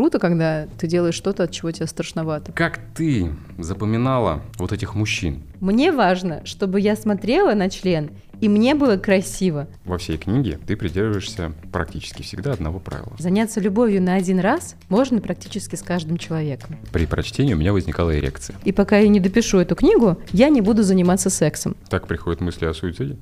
круто, когда ты делаешь что-то, от чего тебе страшновато. Как ты запоминала вот этих мужчин? Мне важно, чтобы я смотрела на член, и мне было красиво. Во всей книге ты придерживаешься практически всегда одного правила. Заняться любовью на один раз можно практически с каждым человеком. При прочтении у меня возникала эрекция. И пока я не допишу эту книгу, я не буду заниматься сексом. Так приходят мысли о суициде?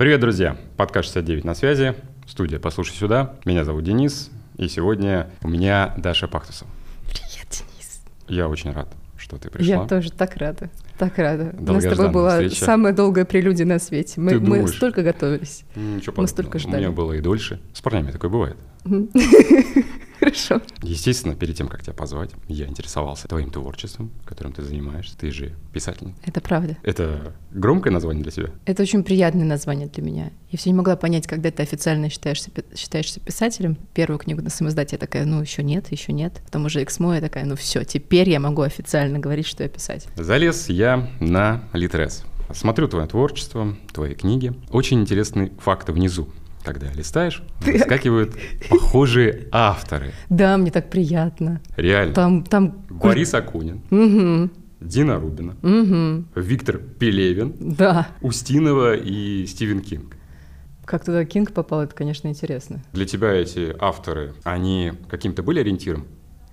Привет, друзья! Подкаст 69 на связи. Студия «Послушай сюда». Меня зовут Денис. И сегодня у меня Даша Пахтусова. Привет, Денис. Я очень рад, что ты пришла. Я тоже так рада. Так рада. У нас с тобой была встреча. самая долгая прелюдия на свете. Мы, Ты мы думаешь? столько готовились. Ничего Мы подобного. столько У ждали. меня было и дольше. С парнями такое бывает. Хорошо. Естественно, перед тем, как тебя позвать, я интересовался твоим творчеством, которым ты занимаешься. Ты же писательница. Это правда. Это громкое название для тебя? Это очень приятное название для меня. Я все не могла понять, когда ты официально считаешься, считаешься писателем. Первую книгу на самоиздате я такая, ну еще нет, еще нет. Потом уже Эксмо я такая, ну все, теперь я могу официально говорить, что я писатель. Залез я на Литрес. Смотрю твое творчество, твои книги. Очень интересный факт внизу. Когда листаешь, выскакивают похожие авторы. Да, мне так приятно. Реально. Там, там... Борис Акунин, Угу, Дина Рубина, угу, Виктор Пелевин, да. Устинова и Стивен Кинг. Как туда Кинг попал, это, конечно, интересно. Для тебя эти авторы, они каким-то были ориентиром?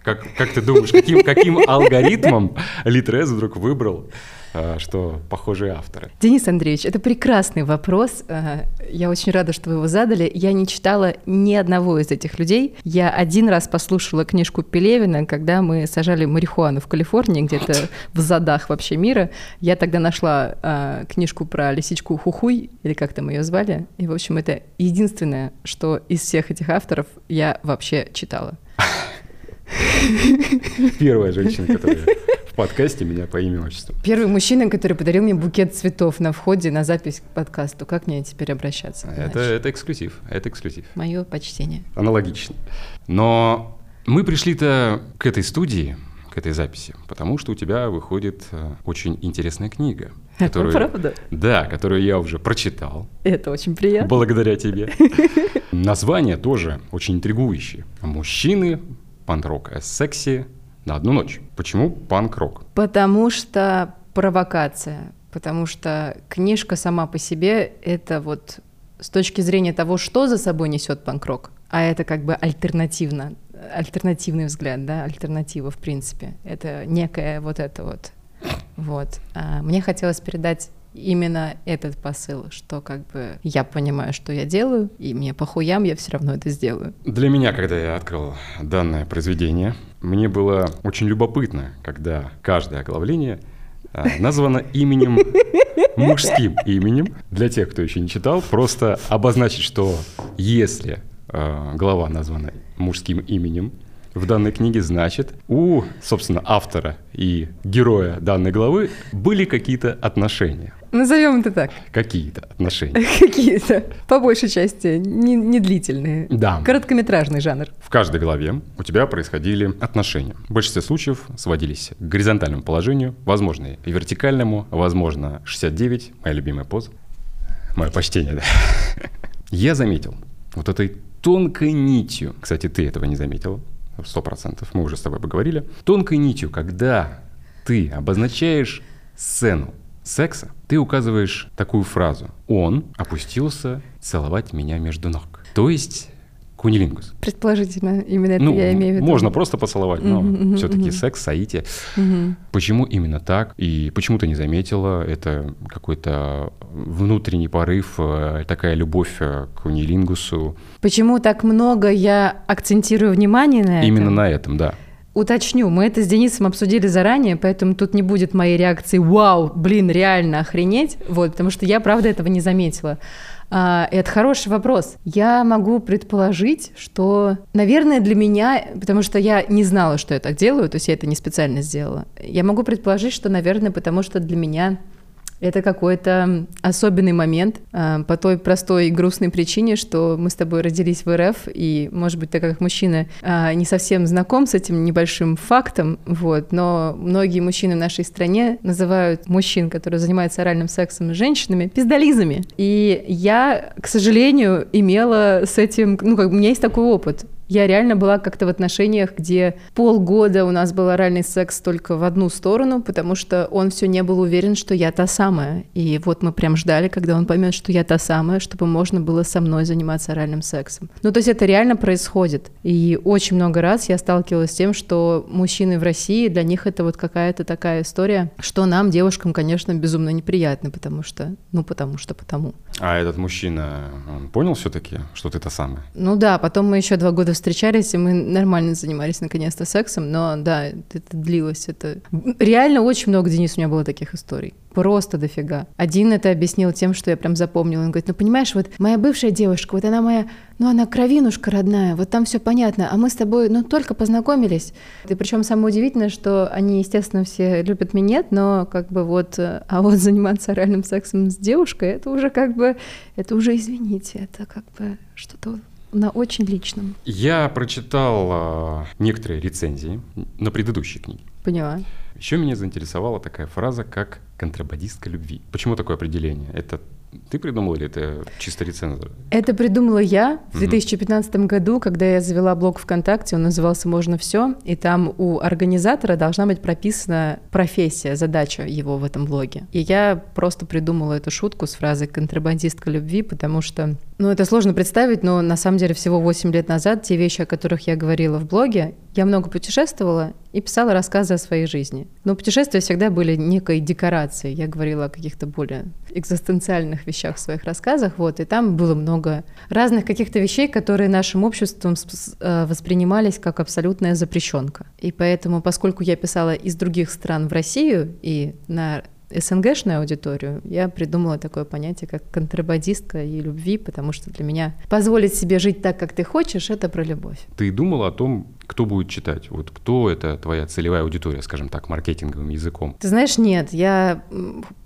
Как, как ты думаешь, каким, каким алгоритмом Литрес вдруг выбрал, а, что похожие авторы? Денис Андреевич, это прекрасный вопрос. Э, Я очень рада, что вы его задали. Я не читала ни одного из этих людей. Я один раз послушала книжку Пелевина, когда мы сажали марихуану в Калифорнии, где-то в задах вообще мира. Я тогда нашла э, книжку про лисичку Хухуй, или как там ее звали. И, в общем, это единственное, что из всех этих авторов я вообще читала. Первая женщина, которая в подкасте меня по имени отчеству. Первый мужчина, который подарил мне букет цветов на входе на запись к подкасту. Как мне теперь обращаться? Это, это эксклюзив, это эксклюзив. Мое почтение. Аналогично. Но мы пришли-то к этой студии, к этой записи, потому что у тебя выходит э, очень интересная книга. Это правда? Да, которую я уже прочитал. Это очень приятно. Благодаря тебе. Название тоже очень интригующее. Мужчины, панк-рок, э, секси на одну ночь. Почему панк-рок? Потому что провокация. Потому что книжка сама по себе — это вот с точки зрения того, что за собой несет панк-рок, а это как бы альтернативно, альтернативный взгляд, да, альтернатива в принципе. Это некое вот это вот. Вот. А мне хотелось передать именно этот посыл, что как бы я понимаю, что я делаю, и мне похуям, я все равно это сделаю. Для меня, когда я открыл данное произведение, мне было очень любопытно, когда каждое оглавление а, названо именем, мужским именем. Для тех, кто еще не читал, просто обозначить, что если а, глава названа мужским именем, в данной книге, значит, у, собственно, автора и героя данной главы были какие-то отношения. Назовем это так. Какие-то отношения. Какие-то, по большей части, не, не длительные. Да. Короткометражный жанр. В каждой главе у тебя происходили отношения. В большинстве случаев сводились к горизонтальному положению, возможно, и вертикальному, возможно, 69, моя любимая поза. Мое почтение, да. Я заметил вот этой тонкой нитью, кстати, ты этого не заметила, сто процентов, мы уже с тобой поговорили, тонкой нитью, когда ты обозначаешь сцену секса, ты указываешь такую фразу. Он опустился целовать меня между ног. То есть кунилингус. Предположительно, именно это Ну, я имею в виду. можно просто поцеловать, но мгм, все-таки мгм. секс, саити. Мгм. Почему именно так? И почему ты не заметила? Это какой-то внутренний порыв, э, такая любовь э, к унилингусу. Почему так много я акцентирую внимание на этом? Именно на этом, да. Уточню, мы это с Денисом обсудили заранее, поэтому тут не будет моей реакции «Вау, блин, реально охренеть!» Вот, потому что я, правда, этого не заметила. А, это хороший вопрос. Я могу предположить, что, наверное, для меня, потому что я не знала, что я так делаю, то есть я это не специально сделала, я могу предположить, что, наверное, потому что для меня Это какой-то особенный момент а, по той простой и грустной причине, что мы с тобой родились в РФ, и, может быть, ты как мужчина не совсем знаком с этим небольшим фактом, вот, но многие мужчины в нашей стране называют мужчин, которые занимаются оральным сексом с женщинами, пиздализами. И я, к сожалению, имела с этим, ну, как у меня есть такой опыт. Я реально была как-то в отношениях, где полгода у нас был оральный секс только в одну сторону, потому что он все не был уверен, что я та самая. И вот мы прям ждали, когда он поймет, что я та самая, чтобы можно было со мной заниматься оральным сексом. Ну, то есть это реально происходит. И очень много раз я сталкивалась с тем, что мужчины в России, для них это вот какая-то такая история, что нам, девушкам, конечно, безумно неприятно, потому что, ну, потому что потому. А этот мужчина, он понял все-таки, что ты та самая? Ну да, потом мы еще два года встречались, и мы нормально занимались наконец-то сексом, но да, это длилось. Это реально очень много, Денис, у меня было таких историй. Просто дофига. Один это объяснил тем, что я прям запомнила. Он говорит, ну понимаешь, вот моя бывшая девушка, вот она моя, ну она кровинушка родная, вот там все понятно, а мы с тобой, ну только познакомились. И причем самое удивительное, что они, естественно, все любят минет, но как бы вот, а вот заниматься оральным сексом с девушкой, это уже как бы, это уже, извините, это как бы что-то на очень личном. Я прочитал э, некоторые рецензии на предыдущие книги. Поняла. Еще меня заинтересовала такая фраза, как контрабандистка любви. Почему такое определение? Это ты придумала или это чисто рецензор? Это придумала я в 2015 mm-hmm. году, когда я завела блог ВКонтакте, он назывался «Можно все», и там у организатора должна быть прописана профессия, задача его в этом блоге. И я просто придумала эту шутку с фразой «контрабандистка любви», потому что, ну, это сложно представить, но на самом деле всего 8 лет назад те вещи, о которых я говорила в блоге, я много путешествовала и писала рассказы о своей жизни. Но путешествия всегда были некой декорацией. Я говорила о каких-то более экзистенциальных вещах в своих рассказах, вот, и там было много разных каких-то вещей, которые нашим обществом э, воспринимались как абсолютная запрещенка. И поэтому, поскольку я писала из других стран в Россию и на СНГшную аудиторию, я придумала такое понятие, как контрабандистка и любви, потому что для меня позволить себе жить так, как ты хочешь, это про любовь. Ты думала о том, кто будет читать? Вот кто это твоя целевая аудитория, скажем так, маркетинговым языком? Ты знаешь, нет. Я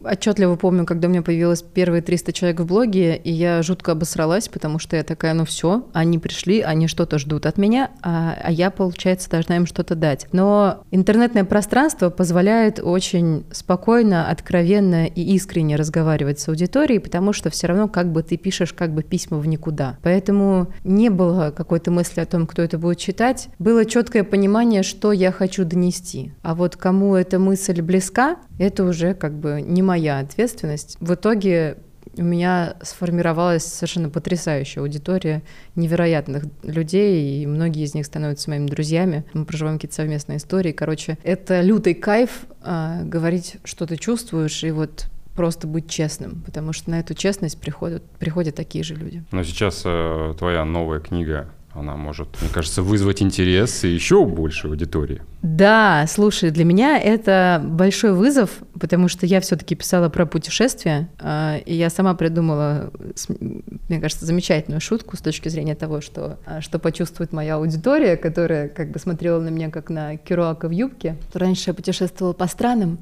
отчетливо помню, когда у меня появилось первые 300 человек в блоге, и я жутко обосралась, потому что я такая, ну все, они пришли, они что-то ждут от меня, а, а я, получается, должна им что-то дать. Но интернетное пространство позволяет очень спокойно, откровенно и искренне разговаривать с аудиторией, потому что все равно как бы ты пишешь как бы письма в никуда. Поэтому не было какой-то мысли о том, кто это будет читать было четкое понимание, что я хочу донести. А вот кому эта мысль близка, это уже как бы не моя ответственность. В итоге у меня сформировалась совершенно потрясающая аудитория невероятных людей, и многие из них становятся моими друзьями. Мы проживаем какие-то совместные истории. Короче, это лютый кайф а, говорить, что ты чувствуешь, и вот просто быть честным, потому что на эту честность приходят, приходят такие же люди. Но сейчас э, твоя новая книга она может, мне кажется, вызвать интерес и еще у большей аудитории. Да, слушай, для меня это большой вызов, потому что я все-таки писала про путешествия, а, и я сама придумала, мне кажется, замечательную шутку с точки зрения того, что, а, что почувствует моя аудитория, которая как бы смотрела на меня как на Керуака в юбке. Раньше я путешествовала по странам,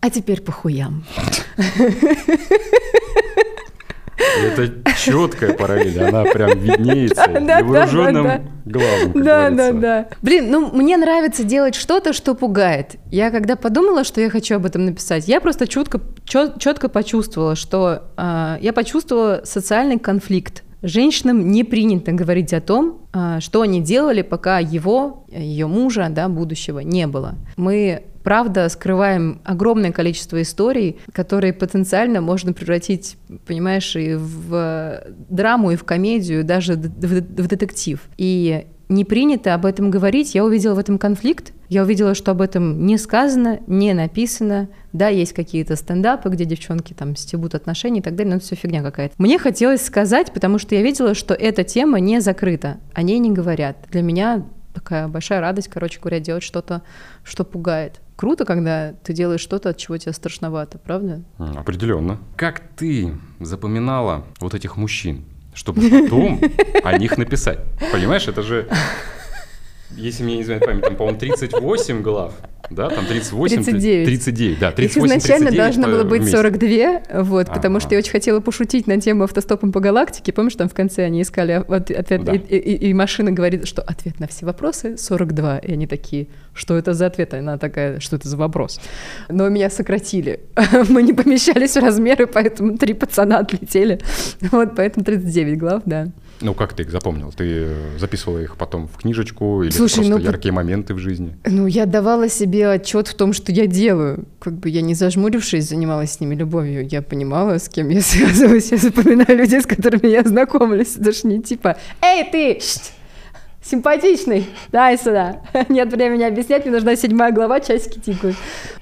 а теперь по хуям. Это четкая параллель, она прям виднеется невооруженным глазом. Да, да, да. Блин, ну мне нравится делать что-то, что пугает. Я когда подумала, что я хочу об этом написать, я просто четко, четко почувствовала, что э, я почувствовала социальный конфликт. Женщинам не принято говорить о том, а, что они делали, пока его, ее мужа, да, будущего не было. Мы правда скрываем огромное количество историй, которые потенциально можно превратить, понимаешь, и в драму, и в комедию, даже в детектив. И не принято об этом говорить. Я увидела в этом конфликт. Я увидела, что об этом не сказано, не написано. Да, есть какие-то стендапы, где девчонки там стебут отношения и так далее, но это все фигня какая-то. Мне хотелось сказать, потому что я видела, что эта тема не закрыта. О ней не говорят. Для меня такая большая радость, короче говоря, делать что-то, что пугает. Круто, когда ты делаешь что-то, от чего тебе страшновато, правда? Определенно. Как ты запоминала вот этих мужчин, чтобы потом о них написать? Понимаешь, это же если мне не изменяет память, там, по-моему, 38 глав. Да, там 38, 39. 39, да, 38, Их изначально 39 должно было быть вместе. 42, вот, потому что Ага. я очень хотела пошутить на тему автостопом по галактике. Помнишь, там в конце они искали от- ответ, Да. и, и- и машина говорит, что ответ на все вопросы 42. И они такие, что это за ответ? Она такая, что это за вопрос? Но меня сократили. Мы не помещались в размеры, поэтому три пацана отлетели. Вот, поэтому 39 глав, да. Ну, как ты их запомнил? Ты э, записывала их потом в книжечку или Слушай, просто ну, яркие моменты в жизни? Ну, я давала себе отчет в том, что я делаю. Как бы я не зажмурившись занималась с ними любовью. Я понимала, с кем я связываюсь. Я запоминаю людей, с которыми я знакомлюсь. Ж не типа «Эй, ты! Симпатичный, дай сюда. Нет времени объяснять, мне нужна седьмая глава, часики тикают.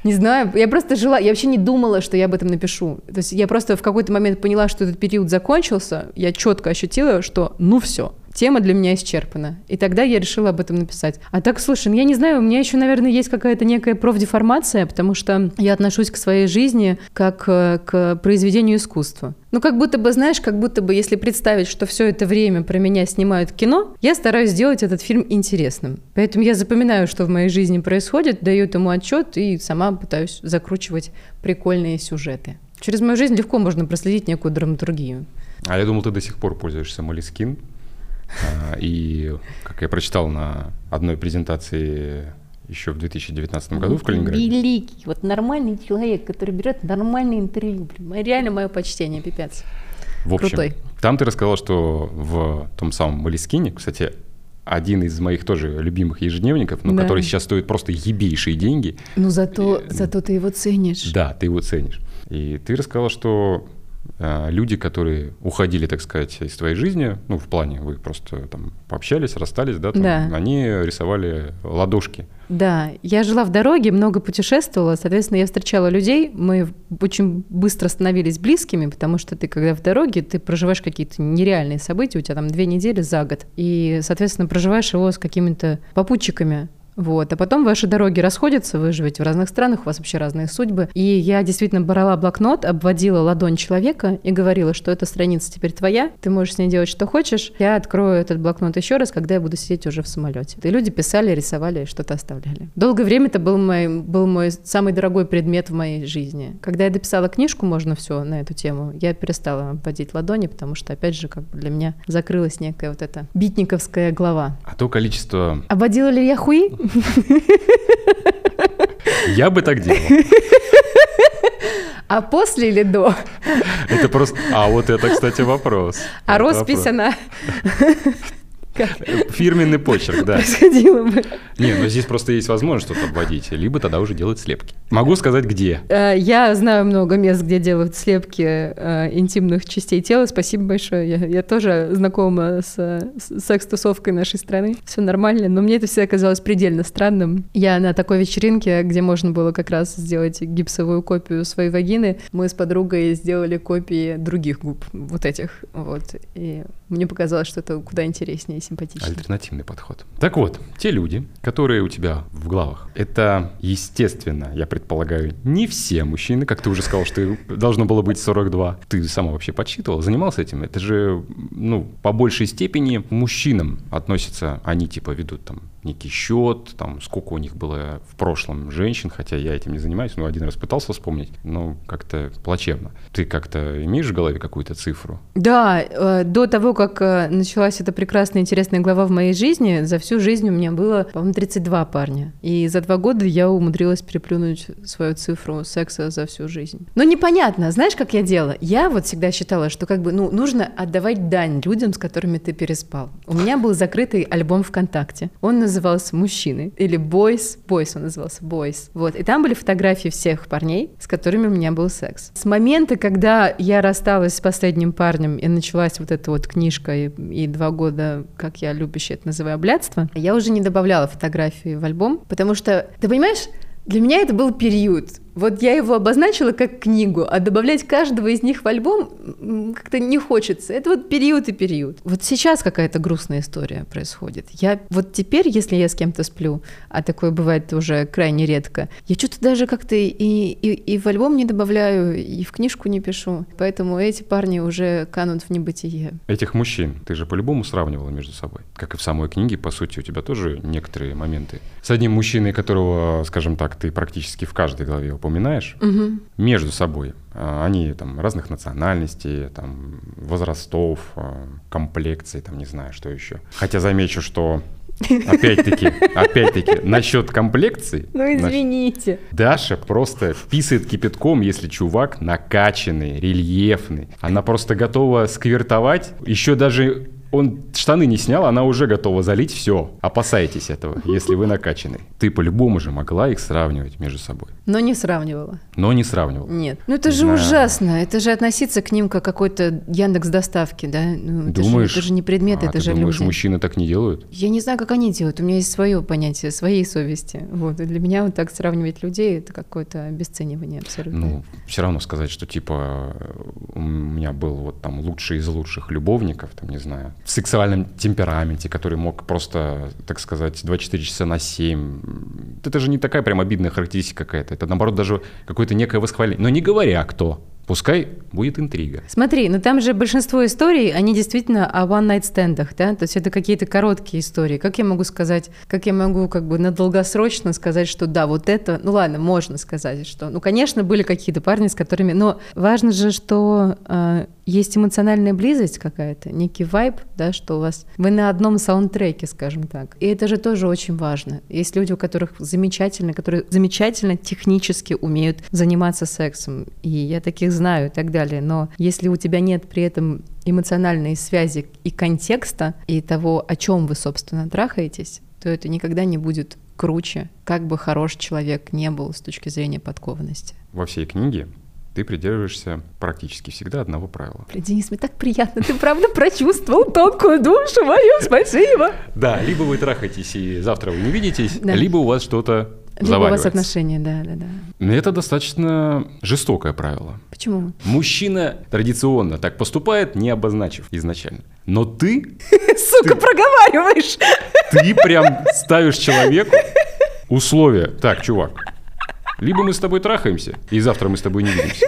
Не знаю, я просто жила, я вообще не думала, что я об этом напишу. То есть я просто в какой-то момент поняла, что этот период закончился, я четко ощутила, что ну все, тема для меня исчерпана. И тогда я решила об этом написать. А так, слушай, ну я не знаю, у меня еще, наверное, есть какая-то некая профдеформация, потому что я отношусь к своей жизни как э, к произведению искусства. Ну, как будто бы, знаешь, как будто бы, если представить, что все это время про меня снимают кино, я стараюсь сделать этот фильм интересным. Поэтому я запоминаю, что в моей жизни происходит, даю этому отчет и сама пытаюсь закручивать прикольные сюжеты. Через мою жизнь легко можно проследить некую драматургию. А я думал, ты до сих пор пользуешься Молискин. А, И, как я прочитал на одной презентации еще в 2019 году в Калининграде, Великий, вот нормальный человек, который берет нормальное интервью. Реально мое почтение, пипец. В общем, Крутой. там ты рассказал, что в том самом Молескине, кстати, один из моих тоже любимых ежедневников, но Да. который сейчас стоит просто ебейшие деньги. Ну зато, Э, зато ты его ценишь. Да, ты его ценишь. И ты рассказал, что люди, которые уходили, так сказать, из твоей жизни, ну, в плане, вы просто там пообщались, расстались, да, там, Да. они рисовали ладошки. Да, я жила в дороге, много путешествовала, соответственно, я встречала людей, мы очень быстро становились близкими, потому что ты, когда в дороге, ты проживаешь какие-то нереальные события, у тебя там две недели за год, и, соответственно, проживаешь его с какими-то попутчиками. Вот. А потом ваши дороги расходятся, вы живете в разных странах, у вас вообще разные судьбы. И я действительно брала блокнот, обводила ладонь человека и говорила, что эта страница теперь твоя, ты можешь с ней делать, что хочешь. Я открою этот блокнот еще раз, когда я буду сидеть уже в самолете. И люди писали, рисовали, что-то оставляли. Долгое время это был мой, был мой самый дорогой предмет в моей жизни. Когда я дописала книжку, можно все на эту тему, я перестала обводить ладони, потому что, опять же, как бы для меня закрылась некая вот эта битниковская глава. А то количество... Обводила ли я хуи? Я бы так делал. А после или до? Это просто... А вот это, кстати, вопрос. А Это роспись вопрос. она Фирменный почерк, да. происходила бы? Не, но здесь просто есть возможность что-то обводить, либо тогда уже делать слепки. Могу сказать, где. Э, Я знаю много мест, где делают слепки э, интимных частей тела. Спасибо большое. Я, я тоже знакома с, э, с секс-тусовкой нашей страны. Все нормально, но мне это всегда казалось предельно странным. Я на такой вечеринке, где можно было как раз сделать гипсовую копию своей вагины, мы с подругой сделали копии других губ, вот этих. Вот. И мне показалось, что это куда интереснее и симпатичнее. Альтернативный подход. Так вот, те люди, которые у тебя в главах, это, естественно, я предполагаю, не все мужчины, как ты уже сказал, что должно было быть 42. Ты сама вообще подсчитывал, занимался этим? Это же, ну, по большей степени мужчинам относятся, они типа ведут там некий счет, там, сколько у них было в прошлом женщин, хотя я этим не занимаюсь, но один раз пытался вспомнить, но как-то плачевно. Ты как-то имеешь в голове какую-то цифру? Да, э, до того, как э, началась эта прекрасная, интересная глава в моей жизни, за всю жизнь у меня было, по-моему, 32 парня. И за два года я умудрилась переплюнуть свою цифру секса за всю жизнь. Но непонятно, знаешь, как я делала? Я вот всегда считала, что как бы, ну, нужно отдавать дань людям, с которыми ты переспал. У меня был закрытый альбом ВКонтакте. Он назывался «Мужчины» или «Boys». «Boys» он назывался, «Boys». Вот. И там были фотографии всех парней, с которыми у меня был секс. С момента, когда я рассталась с последним парнем и началась вот эта вот книжка и, и два года, как я любяще это называю, блядство, я уже не добавляла фотографии в альбом, потому что, ты понимаешь, для меня это был период, Вот я его обозначила как книгу, а добавлять каждого из них в альбом как-то не хочется. Это вот период и период. Вот сейчас какая-то грустная история происходит. Я вот теперь, если я с кем-то сплю, а такое бывает уже крайне редко, я что-то даже как-то и, и, и в альбом не добавляю, и в книжку не пишу. Поэтому эти парни уже канут в небытие. Этих мужчин ты же по-любому сравнивала между собой. Как и в самой книге, по сути, у тебя тоже некоторые моменты. С одним мужчиной, которого, скажем так, ты практически в каждой главе упоминаешь, угу. между собой. А, они там разных национальностей, там, возрастов, а, комплекций, там, не знаю, что еще. Хотя замечу, что Опять-таки, опять-таки, насчет комплекции. Ну, извините. Даша просто писает кипятком, если чувак накачанный, рельефный. Она просто готова сквертовать. Еще даже он штаны не снял, она уже готова залить все. Опасайтесь этого, если вы накачаны. Ты по-любому же могла их сравнивать между собой. Но не сравнивала. Но не сравнивала. Нет. Ну это же знаю. ужасно. Это же относиться к ним как какой-то Яндекс доставки, да? Ну, это думаешь? Же, это же не предмет, а, это же думаешь, люди. мужчины так не делают? Я не знаю, как они делают. У меня есть свое понятие, своей совести. Вот. И для меня вот так сравнивать людей это какое-то обесценивание абсолютно. Ну, все равно сказать, что типа у меня был вот там лучший из лучших любовников, там, не знаю, в сексуальном темпераменте, который мог просто, так сказать, 24 часа на 7. Это же не такая прям обидная характеристика какая-то. Это, наоборот, даже какое-то некое восхваление. Но не говоря кто. Пускай будет интрига. Смотри, ну там же большинство историй, они действительно о one-night стендах, да, то есть это какие-то короткие истории. Как я могу сказать, как я могу как бы на долгосрочно сказать, что да, вот это, ну ладно, можно сказать, что, ну, конечно, были какие-то парни, с которыми, но важно же, что э, есть эмоциональная близость какая-то, некий вайб, да, что у вас вы на одном саундтреке, скажем так. И это же тоже очень важно. Есть люди, у которых замечательно, которые замечательно технически умеют заниматься сексом, и я таких знаю и так далее. Но если у тебя нет при этом эмоциональной связи и контекста, и того, о чем вы, собственно, трахаетесь, то это никогда не будет круче, как бы хорош человек не был с точки зрения подкованности. Во всей книге ты придерживаешься практически всегда одного правила. Денис, мне так приятно, ты правда прочувствовал тонкую душу мою, спасибо. Да, либо вы трахаетесь и завтра вы не видитесь, либо у вас что-то либо у вас отношения, да, да, да. Это достаточно жестокое правило. Почему? Мужчина традиционно так поступает, не обозначив изначально. Но ты... Сука, проговариваешь! Ты прям ставишь человеку условия. Так, чувак, либо мы с тобой трахаемся, и завтра мы с тобой не видимся.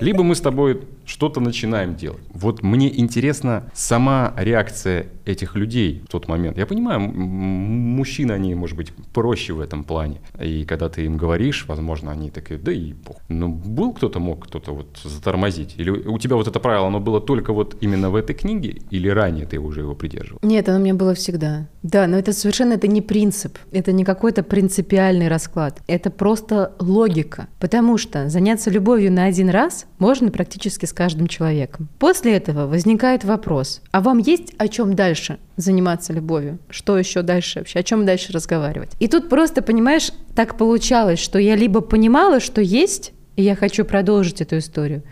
Либо мы с тобой что-то начинаем делать. Вот мне интересна сама реакция этих людей в тот момент. Я понимаю, мужчины, они, может быть, проще в этом плане. И когда ты им говоришь, возможно, они такие, да и бог. Но был кто-то, мог кто-то вот затормозить? Или у тебя вот это правило, оно было только вот именно в этой книге? Или ранее ты уже его придерживал? Нет, оно у меня было всегда. Да, но это совершенно это не принцип. Это не какой-то принципиальный расклад. Это просто логика. Потому что заняться любовью на один раз можно практически с каждым человеком. После этого возникает вопрос, а вам есть о чем дальше заниматься любовью? Что еще дальше вообще? О чем дальше разговаривать? И тут просто, понимаешь, так получалось, что я либо понимала, что есть, и я хочу продолжить эту историю,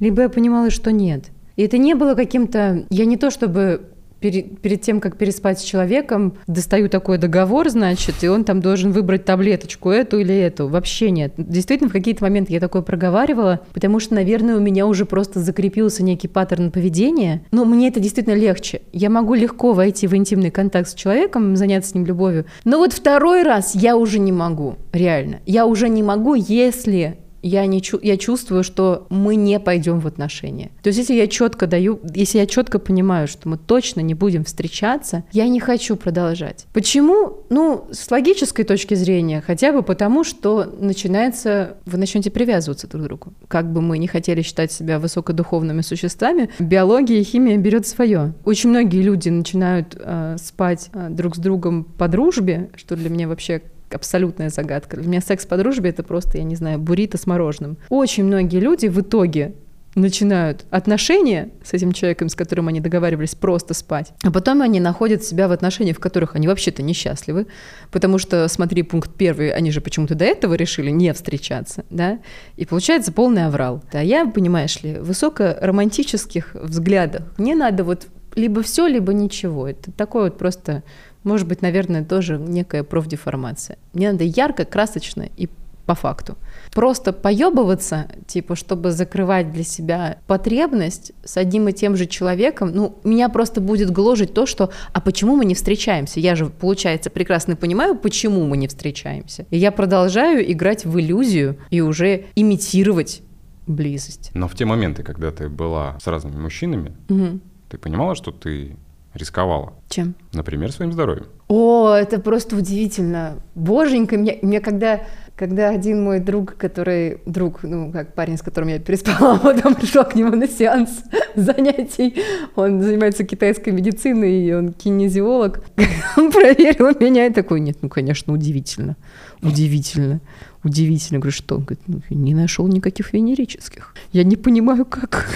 либо я понимала, что нет. И это не было каким-то... Я не то чтобы перед, перед тем, как переспать с человеком, достаю такой договор, значит, и он там должен выбрать таблеточку эту или эту. Вообще нет. Действительно, в какие-то моменты я такое проговаривала, потому что, наверное, у меня уже просто закрепился некий паттерн поведения. Но мне это действительно легче. Я могу легко войти в интимный контакт с человеком, заняться с ним любовью. Но вот второй раз я уже не могу, реально. Я уже не могу, если я, не чу я чувствую, что мы не пойдем в отношения. То есть если я четко даю, если я четко понимаю, что мы точно не будем встречаться, я не хочу продолжать. Почему? Ну, с логической точки зрения, хотя бы потому, что начинается, вы начнете привязываться друг к другу. Как бы мы не хотели считать себя высокодуховными существами, биология и химия берет свое. Очень многие люди начинают э, спать э, друг с другом по дружбе, что для меня вообще абсолютная загадка. Для меня секс по дружбе — это просто, я не знаю, буррито с мороженым. Очень многие люди в итоге начинают отношения с этим человеком, с которым они договаривались просто спать, а потом они находят себя в отношениях, в которых они вообще-то несчастливы, потому что, смотри, пункт первый, они же почему-то до этого решили не встречаться, да, и получается полный аврал. А я, понимаешь ли, высокоромантических взглядах не надо вот либо все, либо ничего. Это такое вот просто может быть, наверное, тоже некая профдеформация. Мне надо ярко, красочно и по факту. Просто поебываться, типа, чтобы закрывать для себя потребность с одним и тем же человеком, ну, меня просто будет гложить то, что, а почему мы не встречаемся? Я же, получается, прекрасно понимаю, почему мы не встречаемся. И я продолжаю играть в иллюзию и уже имитировать близость. Но в те моменты, когда ты была с разными мужчинами, Мгм. ты понимала, что ты рисковала? Чем? Например, своим здоровьем. О, это просто удивительно. Боженька, мне, мне когда, когда один мой друг, который, друг, ну, как парень, с которым я переспала, потом пришел к нему на сеанс занятий, он занимается китайской медициной, и он кинезиолог, он проверил меня и такой, нет, ну, конечно, удивительно, удивительно, удивительно. Говорю, что? Он говорит, ну, не нашел никаких венерических. Я не понимаю, как.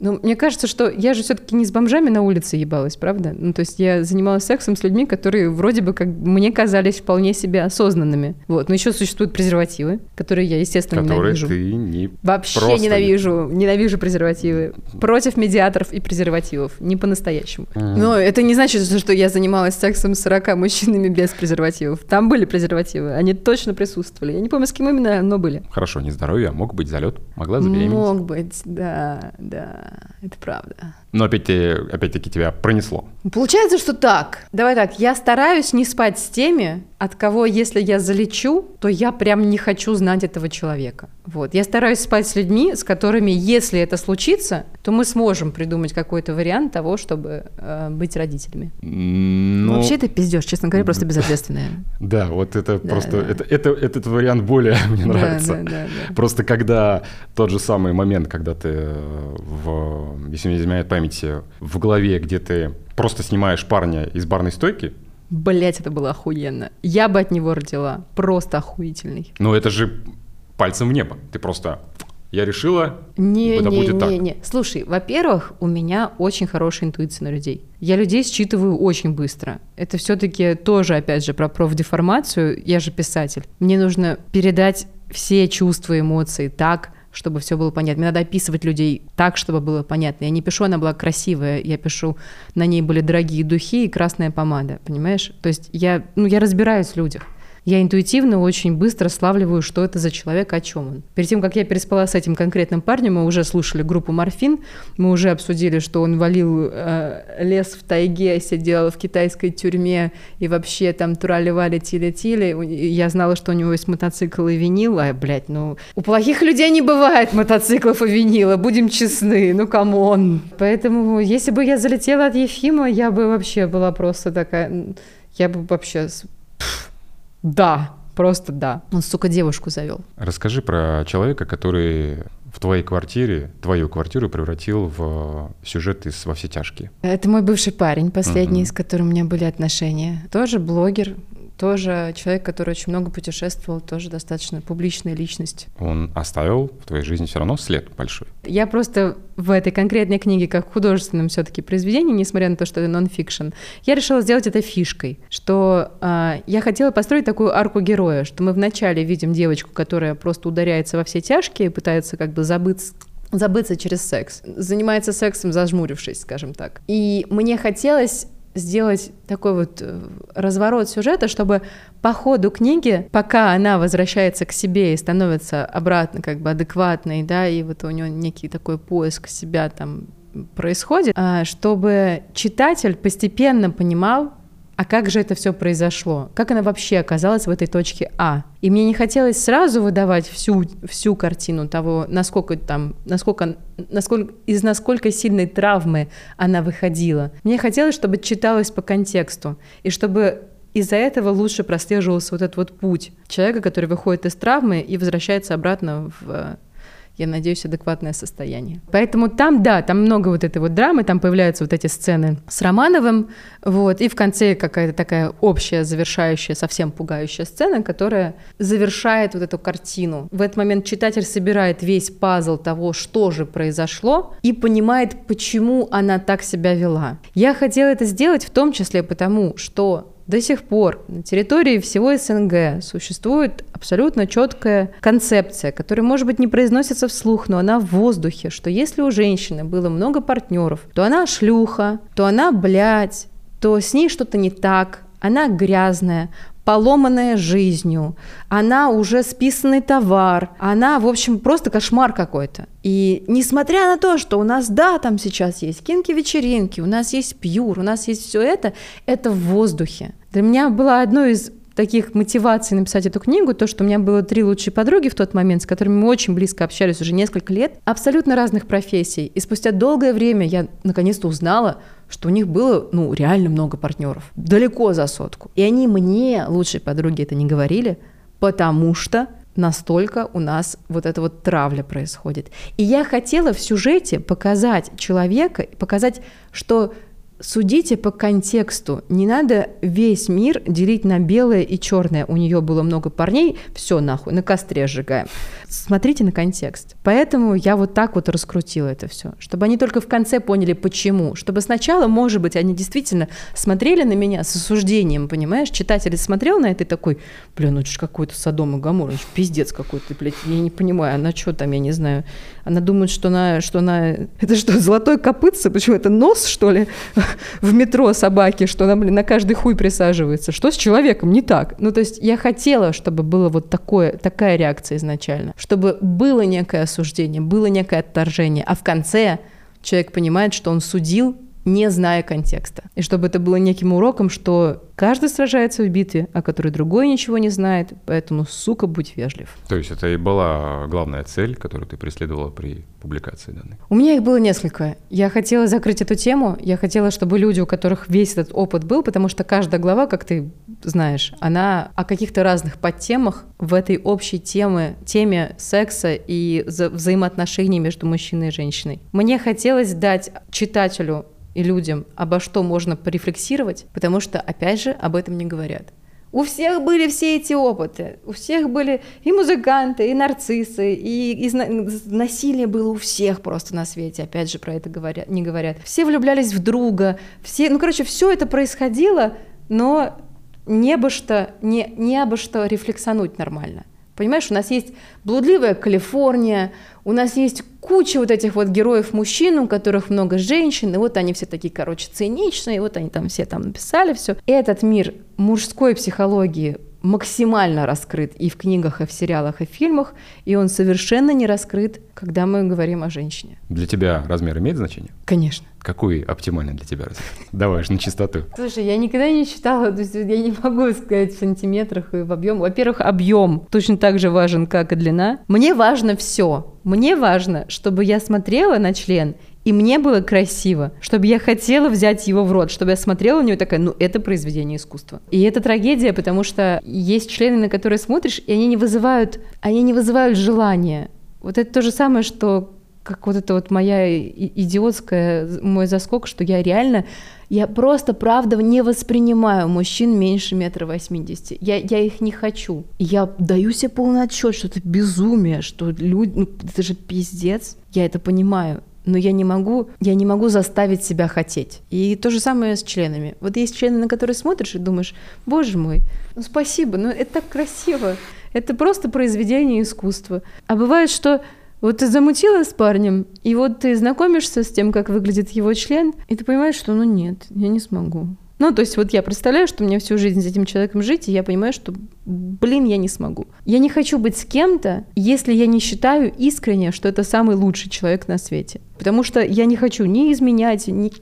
Ну, мне кажется, что я же все-таки не с бомжами на улице ебалась, правда? Ну, то есть я занималась сексом с людьми, которые вроде бы как мне казались вполне себе осознанными. Вот. Но еще существуют презервативы, которые я, естественно, которые ненавижу. ты не Вообще просто ненавижу, ненавижу презервативы. Против медиаторов и презервативов. Не по-настоящему. Мгм. Но это не значит, что я занималась сексом с 40 мужчинами без презервативов. Там были презервативы, они точно присутствовали. Я не помню, с кем именно, но были. Хорошо, не здоровье, а мог быть залет, могла забеременеть. Мог быть, да, да, это правда. Но опять опять-таки тебя пронесло. Получается, что так. Давай так, я стараюсь не спать с теми, от кого, если я залечу, то я прям не хочу знать этого человека. Вот. Я стараюсь спать с людьми, с которыми, если это случится, то мы сможем придумать какой-то вариант того, чтобы э, быть родителями. Ну, Вообще это пиздеж, честно говоря, просто безответственное. Да, вот это Да, просто, да. Это, это, этот вариант более мне Да, нравится. да, да, да. Просто когда тот же самый момент, когда ты э, в, если не изменяет память, э, в голове, где ты просто снимаешь парня из барной стойки, Блять, это было охуенно. Я бы от него родила. Просто охуительный. ну это же пальцем в небо. Ты просто, я решила, Не, Это не, будет так. не, не. Слушай, во-первых, у меня очень хорошая интуиция на людей. Я людей считываю очень быстро. Это все-таки тоже, опять же, про профдеформацию. Я же писатель. Мне нужно передать все чувства, эмоции так, чтобы все было понятно. Мне надо описывать людей так, чтобы было понятно. Я не пишу, она была красивая, я пишу, на ней были дорогие духи и красная помада, понимаешь? То есть я, ну, я разбираюсь в людях. Я интуитивно очень быстро славливаю, что это за человек, о чем он. Перед тем, как я переспала с этим конкретным парнем, мы уже слушали группу «Морфин», мы уже обсудили, что он валил э, лес в тайге, сидел в китайской тюрьме и вообще там трали-вали, тили-тили. Я знала, что у него есть мотоцикл и винил, а, блядь, ну... У плохих людей не бывает мотоциклов и винила, будем честны, ну, come on. Поэтому, если бы я залетела от Ефима, я бы вообще была просто такая... Я бы вообще... Да, просто да. Он, сука, девушку завел. расскажи про человека, который в твоей квартире, твою квартиру превратил в сюжет из «Во все тяжкие». Это мой бывший парень, последний, Мгм. с которым у меня были отношения. Тоже блогер, тоже человек, который очень много путешествовал, тоже достаточно публичная личность. Он оставил в твоей жизни все равно след большой. Я просто в этой конкретной книге, как в художественном все-таки произведении, несмотря на то, что это нон-фикшн, я решила сделать это фишкой, что а, я хотела построить такую арку героя, что мы вначале видим девочку, которая просто ударяется во все тяжкие, пытается как бы забыться забыться через секс. Занимается сексом, зажмурившись, скажем так. И мне хотелось сделать такой вот э, разворот сюжета, чтобы по ходу книги, пока она возвращается к себе и становится обратно как бы адекватной, да, и вот у нее некий такой поиск себя там происходит, а, чтобы читатель постепенно понимал, а как же это все произошло? Как она вообще оказалась в этой точке А? И мне не хотелось сразу выдавать всю, всю картину того, насколько там, насколько, насколько, из насколько сильной травмы она выходила. Мне хотелось, чтобы читалось по контексту, и чтобы из-за этого лучше прослеживался вот этот вот путь человека, который выходит из травмы и возвращается обратно в я надеюсь, адекватное состояние. Поэтому там, да, там много вот этой вот драмы, там появляются вот эти сцены с Романовым, вот, и в конце какая-то такая общая, завершающая, совсем пугающая сцена, которая завершает вот эту картину. В этот момент читатель собирает весь пазл того, что же произошло, и понимает, почему она так себя вела. Я хотела это сделать в том числе потому, что до сих пор на территории всего СНГ существует абсолютно четкая концепция, которая, может быть, не произносится вслух, но она в воздухе, что если у женщины было много партнеров, то она шлюха, то она блядь, то с ней что-то не так, она грязная, поломанная жизнью, она уже списанный товар, она, в общем, просто кошмар какой-то. И несмотря на то, что у нас, да, там сейчас есть кинки-вечеринки, у нас есть пьюр, у нас есть все это, это в воздухе. Для меня было одно из таких мотиваций написать эту книгу, то, что у меня было три лучшие подруги в тот момент, с которыми мы очень близко общались уже несколько лет, абсолютно разных профессий. И спустя долгое время я наконец-то узнала, что у них было, ну, реально много партнеров, далеко за сотку. И они мне, лучшие подруги, это не говорили, потому что настолько у нас вот эта вот травля происходит. И я хотела в сюжете показать человека, показать, что Судите по контексту. Не надо весь мир делить на белое и черное. У нее было много парней, все нахуй, на костре сжигаем. Смотрите на контекст. Поэтому я вот так вот раскрутила это все, чтобы они только в конце поняли, почему. Чтобы сначала, может быть, они действительно смотрели на меня с осуждением, понимаешь? Читатель смотрел на это и такой, блин, ну это же какой-то Содом и Гамор, пиздец какой-то, блядь, я не понимаю, она что там, я не знаю. Она думает, что она, что она, это что, золотой копытце, почему это нос, что ли? в метро собаки, что она, блин, на каждый хуй присаживается. Что с человеком не так? Ну, то есть я хотела, чтобы было вот такое, такая реакция изначально, чтобы было некое осуждение, было некое отторжение, а в конце человек понимает, что он судил не зная контекста. И чтобы это было неким уроком, что каждый сражается в битве, о которой другой ничего не знает, поэтому, сука, будь вежлив. То есть это и была главная цель, которую ты преследовала при публикации данной? У меня их было несколько. Я хотела закрыть эту тему, я хотела, чтобы люди, у которых весь этот опыт был, потому что каждая глава, как ты знаешь, она о каких-то разных подтемах в этой общей теме, теме секса и вза взаимоотношений между мужчиной и женщиной. Мне хотелось дать читателю и людям, обо что можно порефлексировать, потому что, опять же, об этом не говорят. У всех были все эти опыты, у всех были и музыканты, и нарциссы, и, и насилие было у всех просто на свете, опять же про это говорят, не говорят. Все влюблялись в друга, все, ну короче, все это происходило, но не бы что, не, не обо что рефлексануть нормально. Понимаешь, у нас есть блудливая Калифорния, у нас есть куча вот этих вот героев мужчин, у которых много женщин, и вот они все такие, короче, циничные, и вот они там все там написали все. Этот мир мужской психологии максимально раскрыт и в книгах, и в сериалах, и в фильмах, и он совершенно не раскрыт, когда мы говорим о женщине. Для тебя размер имеет значение? Конечно. Какой оптимальный для тебя размер? Давай же на чистоту. Слушай, я никогда не считала, то есть я не могу сказать в сантиметрах и в объем. Во-первых, объем точно так же важен, как и длина. Мне важно все. Мне важно, чтобы я смотрела на член и мне было красиво, чтобы я хотела взять его в рот, чтобы я смотрела на него такая, ну, это произведение искусства. И это трагедия, потому что есть члены, на которые смотришь, и они не вызывают, они не вызывают желания. Вот это то же самое, что как вот это вот моя идиотская, мой заскок, что я реально, я просто, правда, не воспринимаю мужчин меньше метра восьмидесяти. Я, я их не хочу. я даю себе полный отчет, что это безумие, что люди, ну, это же пиздец. Я это понимаю но я не могу, я не могу заставить себя хотеть. И то же самое с членами. Вот есть члены, на которые смотришь и думаешь, боже мой, ну спасибо, ну это так красиво, это просто произведение искусства. А бывает, что вот ты замутила с парнем, и вот ты знакомишься с тем, как выглядит его член, и ты понимаешь, что ну нет, я не смогу. Ну, то есть вот я представляю, что мне всю жизнь с этим человеком жить, и я понимаю, что, блин, я не смогу. Я не хочу быть с кем-то, если я не считаю искренне, что это самый лучший человек на свете. Потому что я не хочу ни изменять, ни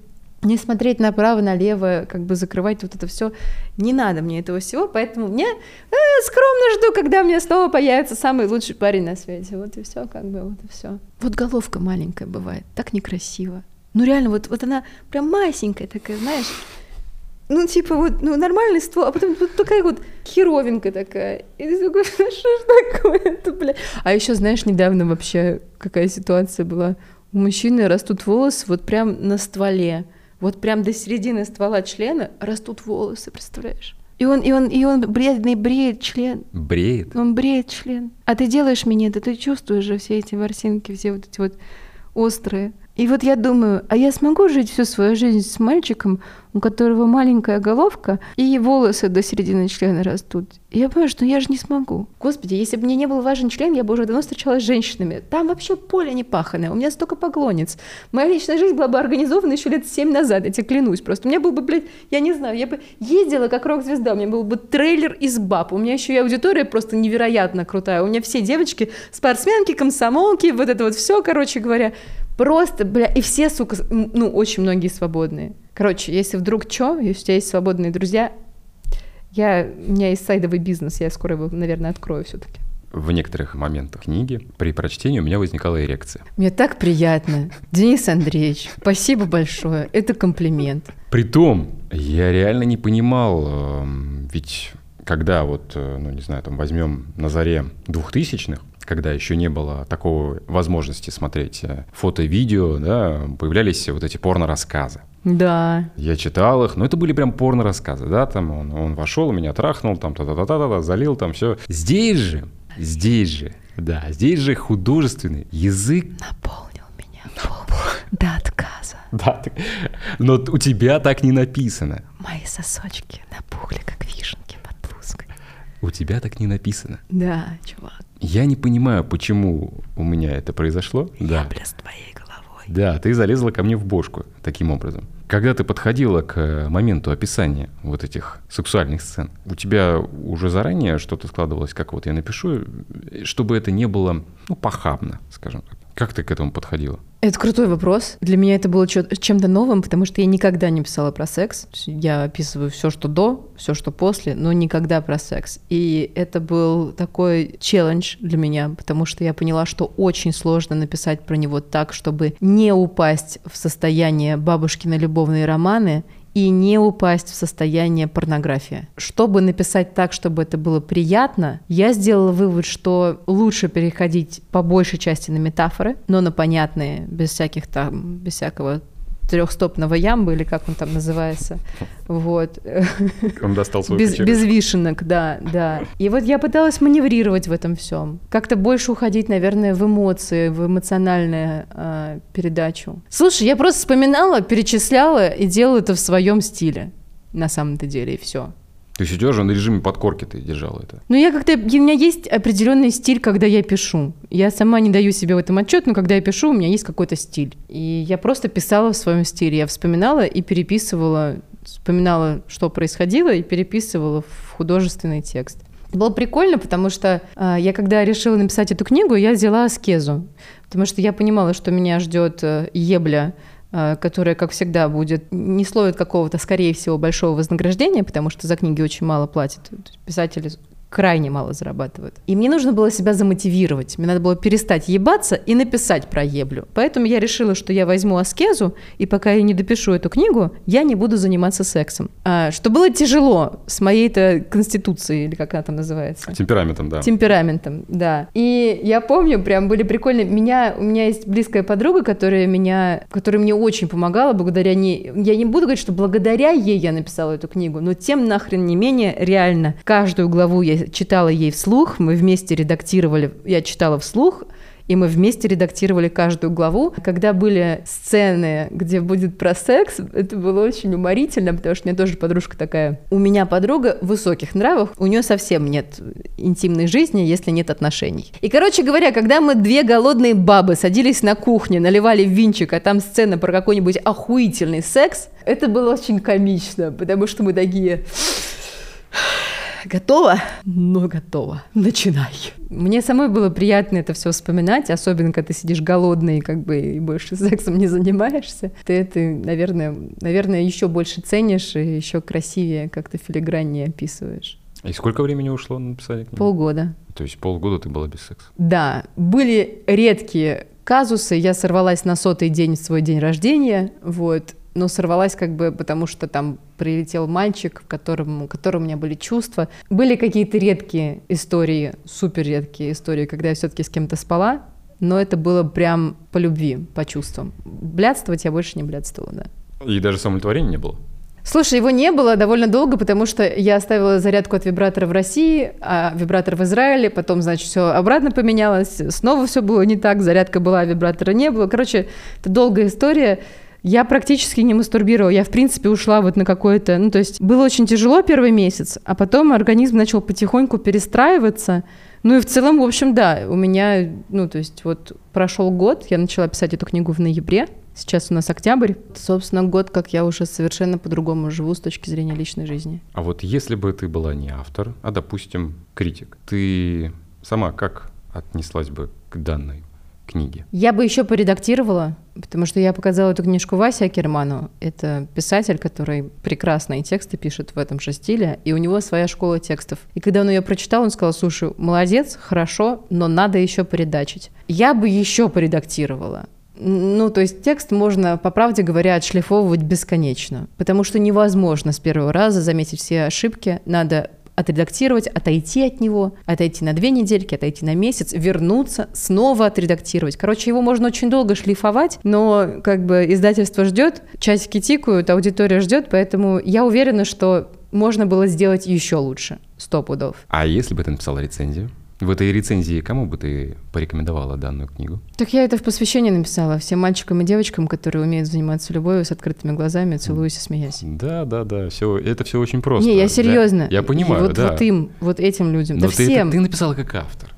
не смотреть направо, налево, как бы закрывать вот это все. Не надо мне этого всего, поэтому мне э, скромно жду, когда меня снова появится самый лучший парень на свете. Вот и все, как бы, вот и все. Вот головка маленькая бывает, так некрасиво. Ну реально, вот, вот она прям масенькая такая, знаешь, ну, типа, вот, ну, нормальный ствол, а потом вот такая вот херовинка такая. И ты такой, что ж такое-то, бля? А еще, знаешь, недавно вообще какая ситуация была. У мужчины растут волосы вот прям на стволе. Вот прям до середины ствола члена растут волосы, представляешь? И он, и он, и он бредный бреет член. Бреет? Он бреет член. А ты делаешь мне это, ты чувствуешь же все эти ворсинки, все вот эти вот острые. И вот я думаю, а я смогу жить всю свою жизнь с мальчиком, у которого маленькая головка и волосы до середины члена растут. И я понимаю, что я же не смогу. Господи, если бы мне не был важен член, я бы уже давно встречалась с женщинами. Там вообще поле не паханое, у меня столько поклонниц. Моя личная жизнь была бы организована еще лет семь назад, я тебе клянусь. Просто у меня был бы, блядь, я не знаю, я бы ездила как рок-звезда, у меня был бы трейлер из баб, у меня еще и аудитория просто невероятно крутая. У меня все девочки, спортсменки, комсомолки, вот это вот все, короче говоря. Просто, бля, и все, сука, ну, очень многие свободные. Короче, если вдруг что, если у тебя есть свободные друзья, я, у меня есть сайдовый бизнес, я скоро его, наверное, открою все-таки. В некоторых моментах книги при прочтении у меня возникала эрекция. Мне так приятно. Денис Андреевич, спасибо большое. Это комплимент. Притом, я реально не понимал, эм, ведь когда вот, э, ну не знаю, там возьмем на заре двухтысячных, когда еще не было такого возможности смотреть э, фото и видео, да, появлялись вот эти порно-рассказы. Да. Я читал их, но это были прям порно-рассказы, да, там он, он вошел, меня трахнул, там та-та-та-та-та, залил, там все. Здесь же, здесь же, да, здесь же художественный язык. Наполнил меня до отказа. Да, но у тебя так не написано. Мои сосочки напухли, как вишенки под блузкой. У тебя так не написано. Да, чувак. Я не понимаю, почему у меня это произошло. Я Да. с твоей головой. Да, ты залезла ко мне в бошку таким образом. Когда ты подходила к э, моменту описания вот этих сексуальных сцен, у тебя уже заранее что-то складывалось, как вот я напишу, э, чтобы это не было, ну, похабно, скажем так. Как ты к этому подходила? Это крутой вопрос. Для меня это было чем-то новым, потому что я никогда не писала про секс. Я описываю все, что до, все, что после, но никогда про секс. И это был такой челлендж для меня, потому что я поняла, что очень сложно написать про него так, чтобы не упасть в состояние бабушкины любовные романы и не упасть в состояние порнографии. Чтобы написать так, чтобы это было приятно, я сделала вывод, что лучше переходить по большей части на метафоры, но на понятные, без всяких там, без всякого трехстопного ямбы, или как он там называется. Вот. Он достал свой Без, без вишенок, да, да. И вот я пыталась маневрировать в этом всем. Как-то больше уходить, наверное, в эмоции, в эмоциональную э, передачу. Слушай, я просто вспоминала, перечисляла и делала это в своем стиле. На самом-то деле, и все. То есть у тебя же на режиме подкорки ты держала это. Ну, я как-то... У меня есть определенный стиль, когда я пишу. Я сама не даю себе в этом отчет, но когда я пишу, у меня есть какой-то стиль. И я просто писала в своем стиле. Я вспоминала и переписывала, вспоминала, что происходило, и переписывала в художественный текст. Было прикольно, потому что э, я когда решила написать эту книгу, я взяла аскезу, потому что я понимала, что меня ждет э, ебля, которая, как всегда, будет не словит какого-то, скорее всего, большого вознаграждения, потому что за книги очень мало платят. Писатели крайне мало зарабатывают. И мне нужно было себя замотивировать. Мне надо было перестать ебаться и написать про еблю. Поэтому я решила, что я возьму аскезу, и пока я не допишу эту книгу, я не буду заниматься сексом. А, что было тяжело с моей-то конституцией, или как она там называется. Темпераментом, да. Темпераментом, да. И я помню, прям были прикольные. Меня, у меня есть близкая подруга, которая меня, которая мне очень помогала благодаря ней. Я не буду говорить, что благодаря ей я написала эту книгу, но тем нахрен не менее, реально, каждую главу я читала ей вслух, мы вместе редактировали, я читала вслух, и мы вместе редактировали каждую главу. Когда были сцены, где будет про секс, это было очень уморительно, потому что у меня тоже подружка такая. У меня подруга в высоких нравах, у нее совсем нет интимной жизни, если нет отношений. И, короче говоря, когда мы две голодные бабы садились на кухне, наливали винчик, а там сцена про какой-нибудь охуительный секс, это было очень комично, потому что мы такие... Готово? Ну, готово. Начинай. Мне самой было приятно это все вспоминать, особенно когда ты сидишь голодный, как бы, и больше сексом не занимаешься. Ты это, наверное, наверное, еще больше ценишь и еще красивее как-то филиграннее описываешь. И сколько времени ушло на написание книги? Полгода. То есть полгода ты была без секса. Да, были редкие казусы. Я сорвалась на сотый день в свой день рождения, вот. Но сорвалась как бы потому, что там прилетел мальчик, в котором, у которого у меня были чувства. Были какие-то редкие истории, супер редкие истории, когда я все-таки с кем-то спала, но это было прям по любви, по чувствам. Блядствовать я больше не блядствовала, да. И даже самолетворения не было? Слушай, его не было довольно долго, потому что я оставила зарядку от вибратора в России, а вибратор в Израиле, потом, значит, все обратно поменялось, снова все было не так, зарядка была, а вибратора не было. Короче, это долгая история. Я практически не мастурбировала. Я, в принципе, ушла вот на какое-то... Ну, то есть было очень тяжело первый месяц, а потом организм начал потихоньку перестраиваться. Ну и в целом, в общем, да, у меня, ну, то есть вот прошел год, я начала писать эту книгу в ноябре, Сейчас у нас октябрь. Собственно, год, как я уже совершенно по-другому живу с точки зрения личной жизни. А вот если бы ты была не автор, а, допустим, критик, ты сама как отнеслась бы к данной книге? Я бы еще поредактировала, потому что я показала эту книжку Васе Акерману. Это писатель, который прекрасные тексты пишет в этом же стиле, и у него своя школа текстов. И когда он ее прочитал, он сказал, слушай, молодец, хорошо, но надо еще поредачить. Я бы еще поредактировала. Ну, то есть текст можно, по правде говоря, отшлифовывать бесконечно, потому что невозможно с первого раза заметить все ошибки, надо отредактировать, отойти от него, отойти на две недельки, отойти на месяц, вернуться, снова отредактировать. Короче, его можно очень долго шлифовать, но как бы издательство ждет, часики тикают, аудитория ждет, поэтому я уверена, что можно было сделать еще лучше, сто пудов. А если бы ты написала рецензию? В этой рецензии кому бы ты порекомендовала данную книгу? Так я это в посвящении написала всем мальчикам и девочкам, которые умеют заниматься любовью с открытыми глазами, целуясь и смеясь. Да, да, да, все, это все очень просто. Не, я серьезно. Да? Я понимаю, вот, да. Вот им, вот этим людям, Но да ты, всем. Это, ты написала как автор.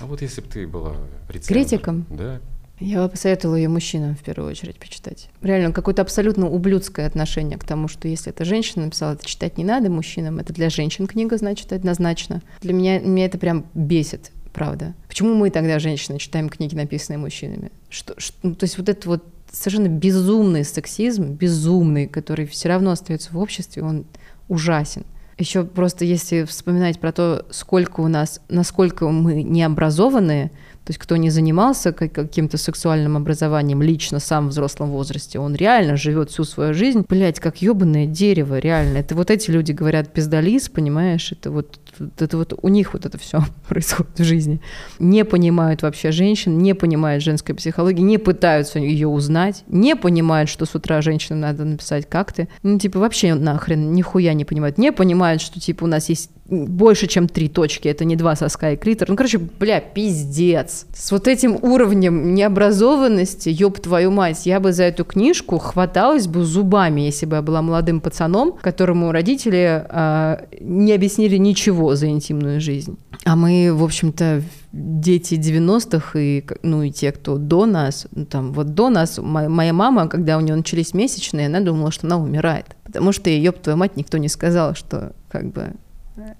А вот если бы ты была рецензором. Критиком? Да. Я бы посоветовала ее мужчинам в первую очередь почитать. Реально, какое-то абсолютно ублюдское отношение к тому, что если это женщина написала, это читать не надо мужчинам, это для женщин книга, значит, однозначно. Для меня, меня это прям бесит правда. Почему мы тогда, женщины, читаем книги, написанные мужчинами? Что, что, ну, то есть вот этот вот совершенно безумный сексизм, безумный, который все равно остается в обществе, он ужасен. Еще просто если вспоминать про то, сколько у нас, насколько мы необразованные, то есть кто не занимался каким-то сексуальным образованием лично сам в взрослом возрасте, он реально живет всю свою жизнь, блядь, как ебаное дерево, реально. Это вот эти люди говорят пиздалис, понимаешь, это вот это вот у них вот это все происходит в жизни. Не понимают вообще женщин, не понимают женской психологии, не пытаются ее узнать, не понимают, что с утра женщинам надо написать как ты. Ну, типа, вообще нахрен нихуя не понимают. Не понимают, что, типа, у нас есть больше, чем три точки, это не два соска и клитор. Ну, короче, бля, пиздец. С вот этим уровнем необразованности, ёб твою мать, я бы за эту книжку хваталась бы зубами, если бы я была молодым пацаном, которому родители э, не объяснили ничего за интимную жизнь. А мы, в общем-то, дети 90-х и, ну, и те, кто до нас, ну, там, вот до нас, моя мама, когда у нее начались месячные, она думала, что она умирает. Потому что, ёб твою мать, никто не сказал, что, как бы,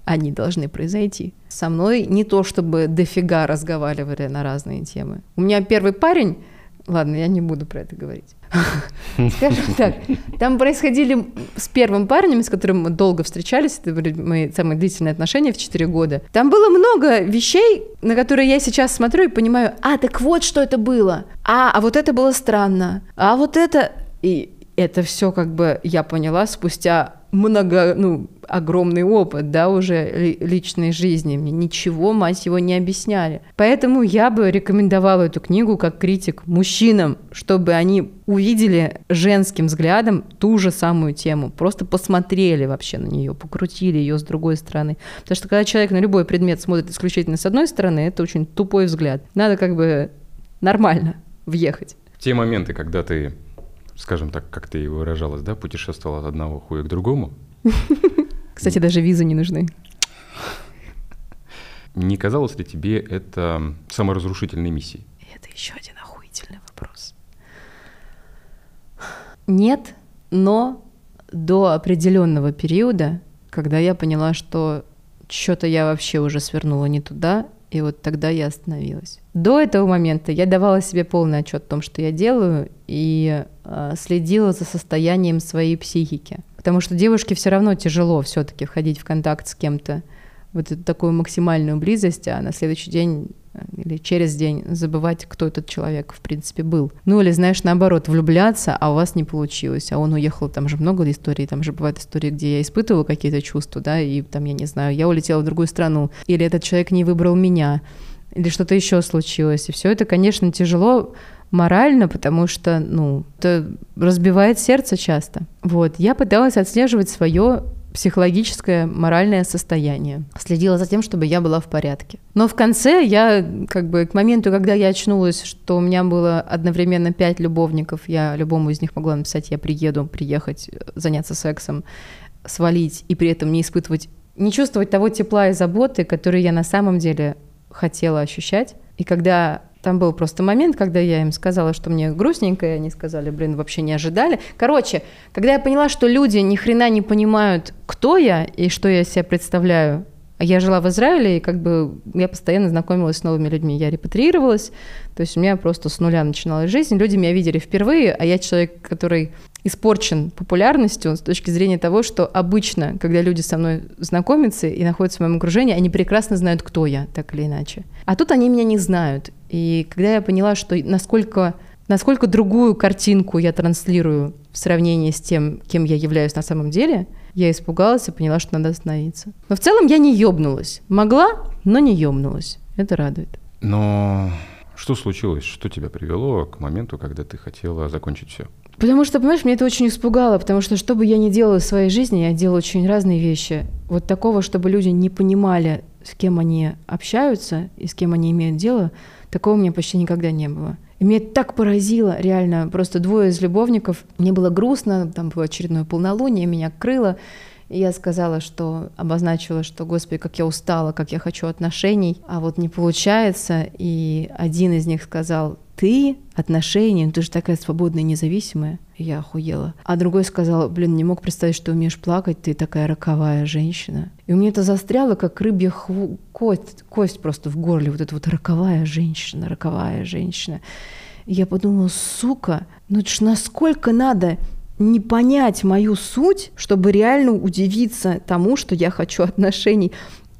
они должны произойти. Со мной не то чтобы дофига разговаривали на разные темы. У меня первый парень, ладно, я не буду про это говорить. Скажем так, там происходили с первым парнем, с которым мы долго встречались, это были мои самые длительные отношения в 4 года. Там было много вещей, на которые я сейчас смотрю и понимаю, а, так вот что это было, а, а вот это было странно, а вот это... И это все как бы я поняла спустя много, ну, огромный опыт, да, уже личной жизни. Мне ничего, мать его, не объясняли. Поэтому я бы рекомендовала эту книгу как критик мужчинам, чтобы они увидели женским взглядом ту же самую тему, просто посмотрели вообще на нее, покрутили ее с другой стороны. Потому что когда человек на любой предмет смотрит исключительно с одной стороны, это очень тупой взгляд. Надо как бы нормально въехать. Те моменты, когда ты скажем так, как ты выражалась, да, путешествовал от одного хуя к другому. Кстати, даже визы не нужны. Не казалось ли тебе это саморазрушительной миссией? Это еще один охуительный вопрос. Нет, но до определенного периода, когда я поняла, что что-то я вообще уже свернула не туда, и вот тогда я остановилась. До этого момента я давала себе полный отчет о том, что я делаю, и э, следила за состоянием своей психики. Потому что девушке все равно тяжело все-таки входить в контакт с кем-то, вот такую максимальную близость, а на следующий день или через день забывать, кто этот человек в принципе был. Ну или, знаешь, наоборот, влюбляться, а у вас не получилось, а он уехал, там же много историй, там же бывают истории, где я испытывала какие-то чувства, да, и там, я не знаю, я улетела в другую страну, или этот человек не выбрал меня, или что-то еще случилось. И все это, конечно, тяжело морально, потому что, ну, это разбивает сердце часто. Вот, я пыталась отслеживать свое психологическое, моральное состояние. Следила за тем, чтобы я была в порядке. Но в конце я, как бы, к моменту, когда я очнулась, что у меня было одновременно пять любовников, я любому из них могла написать, я приеду, приехать, заняться сексом, свалить, и при этом не испытывать, не чувствовать того тепла и заботы, которые я на самом деле хотела ощущать. И когда там был просто момент, когда я им сказала, что мне грустненько, и они сказали, блин, вообще не ожидали. Короче, когда я поняла, что люди ни хрена не понимают, кто я и что я себя представляю, я жила в Израиле, и как бы я постоянно знакомилась с новыми людьми. Я репатриировалась, то есть у меня просто с нуля начиналась жизнь. Люди меня видели впервые, а я человек, который испорчен популярностью с точки зрения того, что обычно, когда люди со мной знакомятся и находятся в моем окружении, они прекрасно знают, кто я, так или иначе. А тут они меня не знают. И когда я поняла, что насколько, насколько другую картинку я транслирую в сравнении с тем, кем я являюсь на самом деле, я испугалась и поняла, что надо остановиться. Но в целом я не ёбнулась. Могла, но не ёбнулась. Это радует. Но что случилось? Что тебя привело к моменту, когда ты хотела закончить все? Потому что, понимаешь, мне это очень испугало, потому что что бы я ни делала в своей жизни, я делала очень разные вещи. Вот такого, чтобы люди не понимали, с кем они общаются и с кем они имеют дело, такого у меня почти никогда не было. И меня это так поразило, реально, просто двое из любовников. Мне было грустно, там было очередное полнолуние, меня крыло. И я сказала, что обозначила, что, господи, как я устала, как я хочу отношений, а вот не получается. И один из них сказал, ты отношения, ну ты же такая свободная независимая. Я охуела. А другой сказал, блин, не мог представить, что умеешь плакать, ты такая роковая женщина. И у меня это застряло, как рыбья хву... кость, кость просто в горле, вот эта вот роковая женщина, роковая женщина. И я подумала, сука, ну это ж насколько надо не понять мою суть, чтобы реально удивиться тому, что я хочу отношений.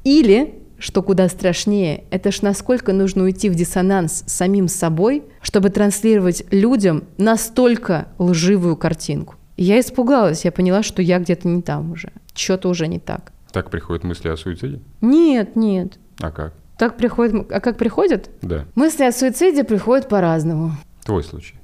Или что куда страшнее, это ж насколько нужно уйти в диссонанс с самим собой, чтобы транслировать людям настолько лживую картинку. Я испугалась, я поняла, что я где-то не там уже, что-то уже не так. Так приходят мысли о суициде? Нет, нет. А как? Так приходят, а как приходят? Да. Мысли о суициде приходят по-разному. Твой случай.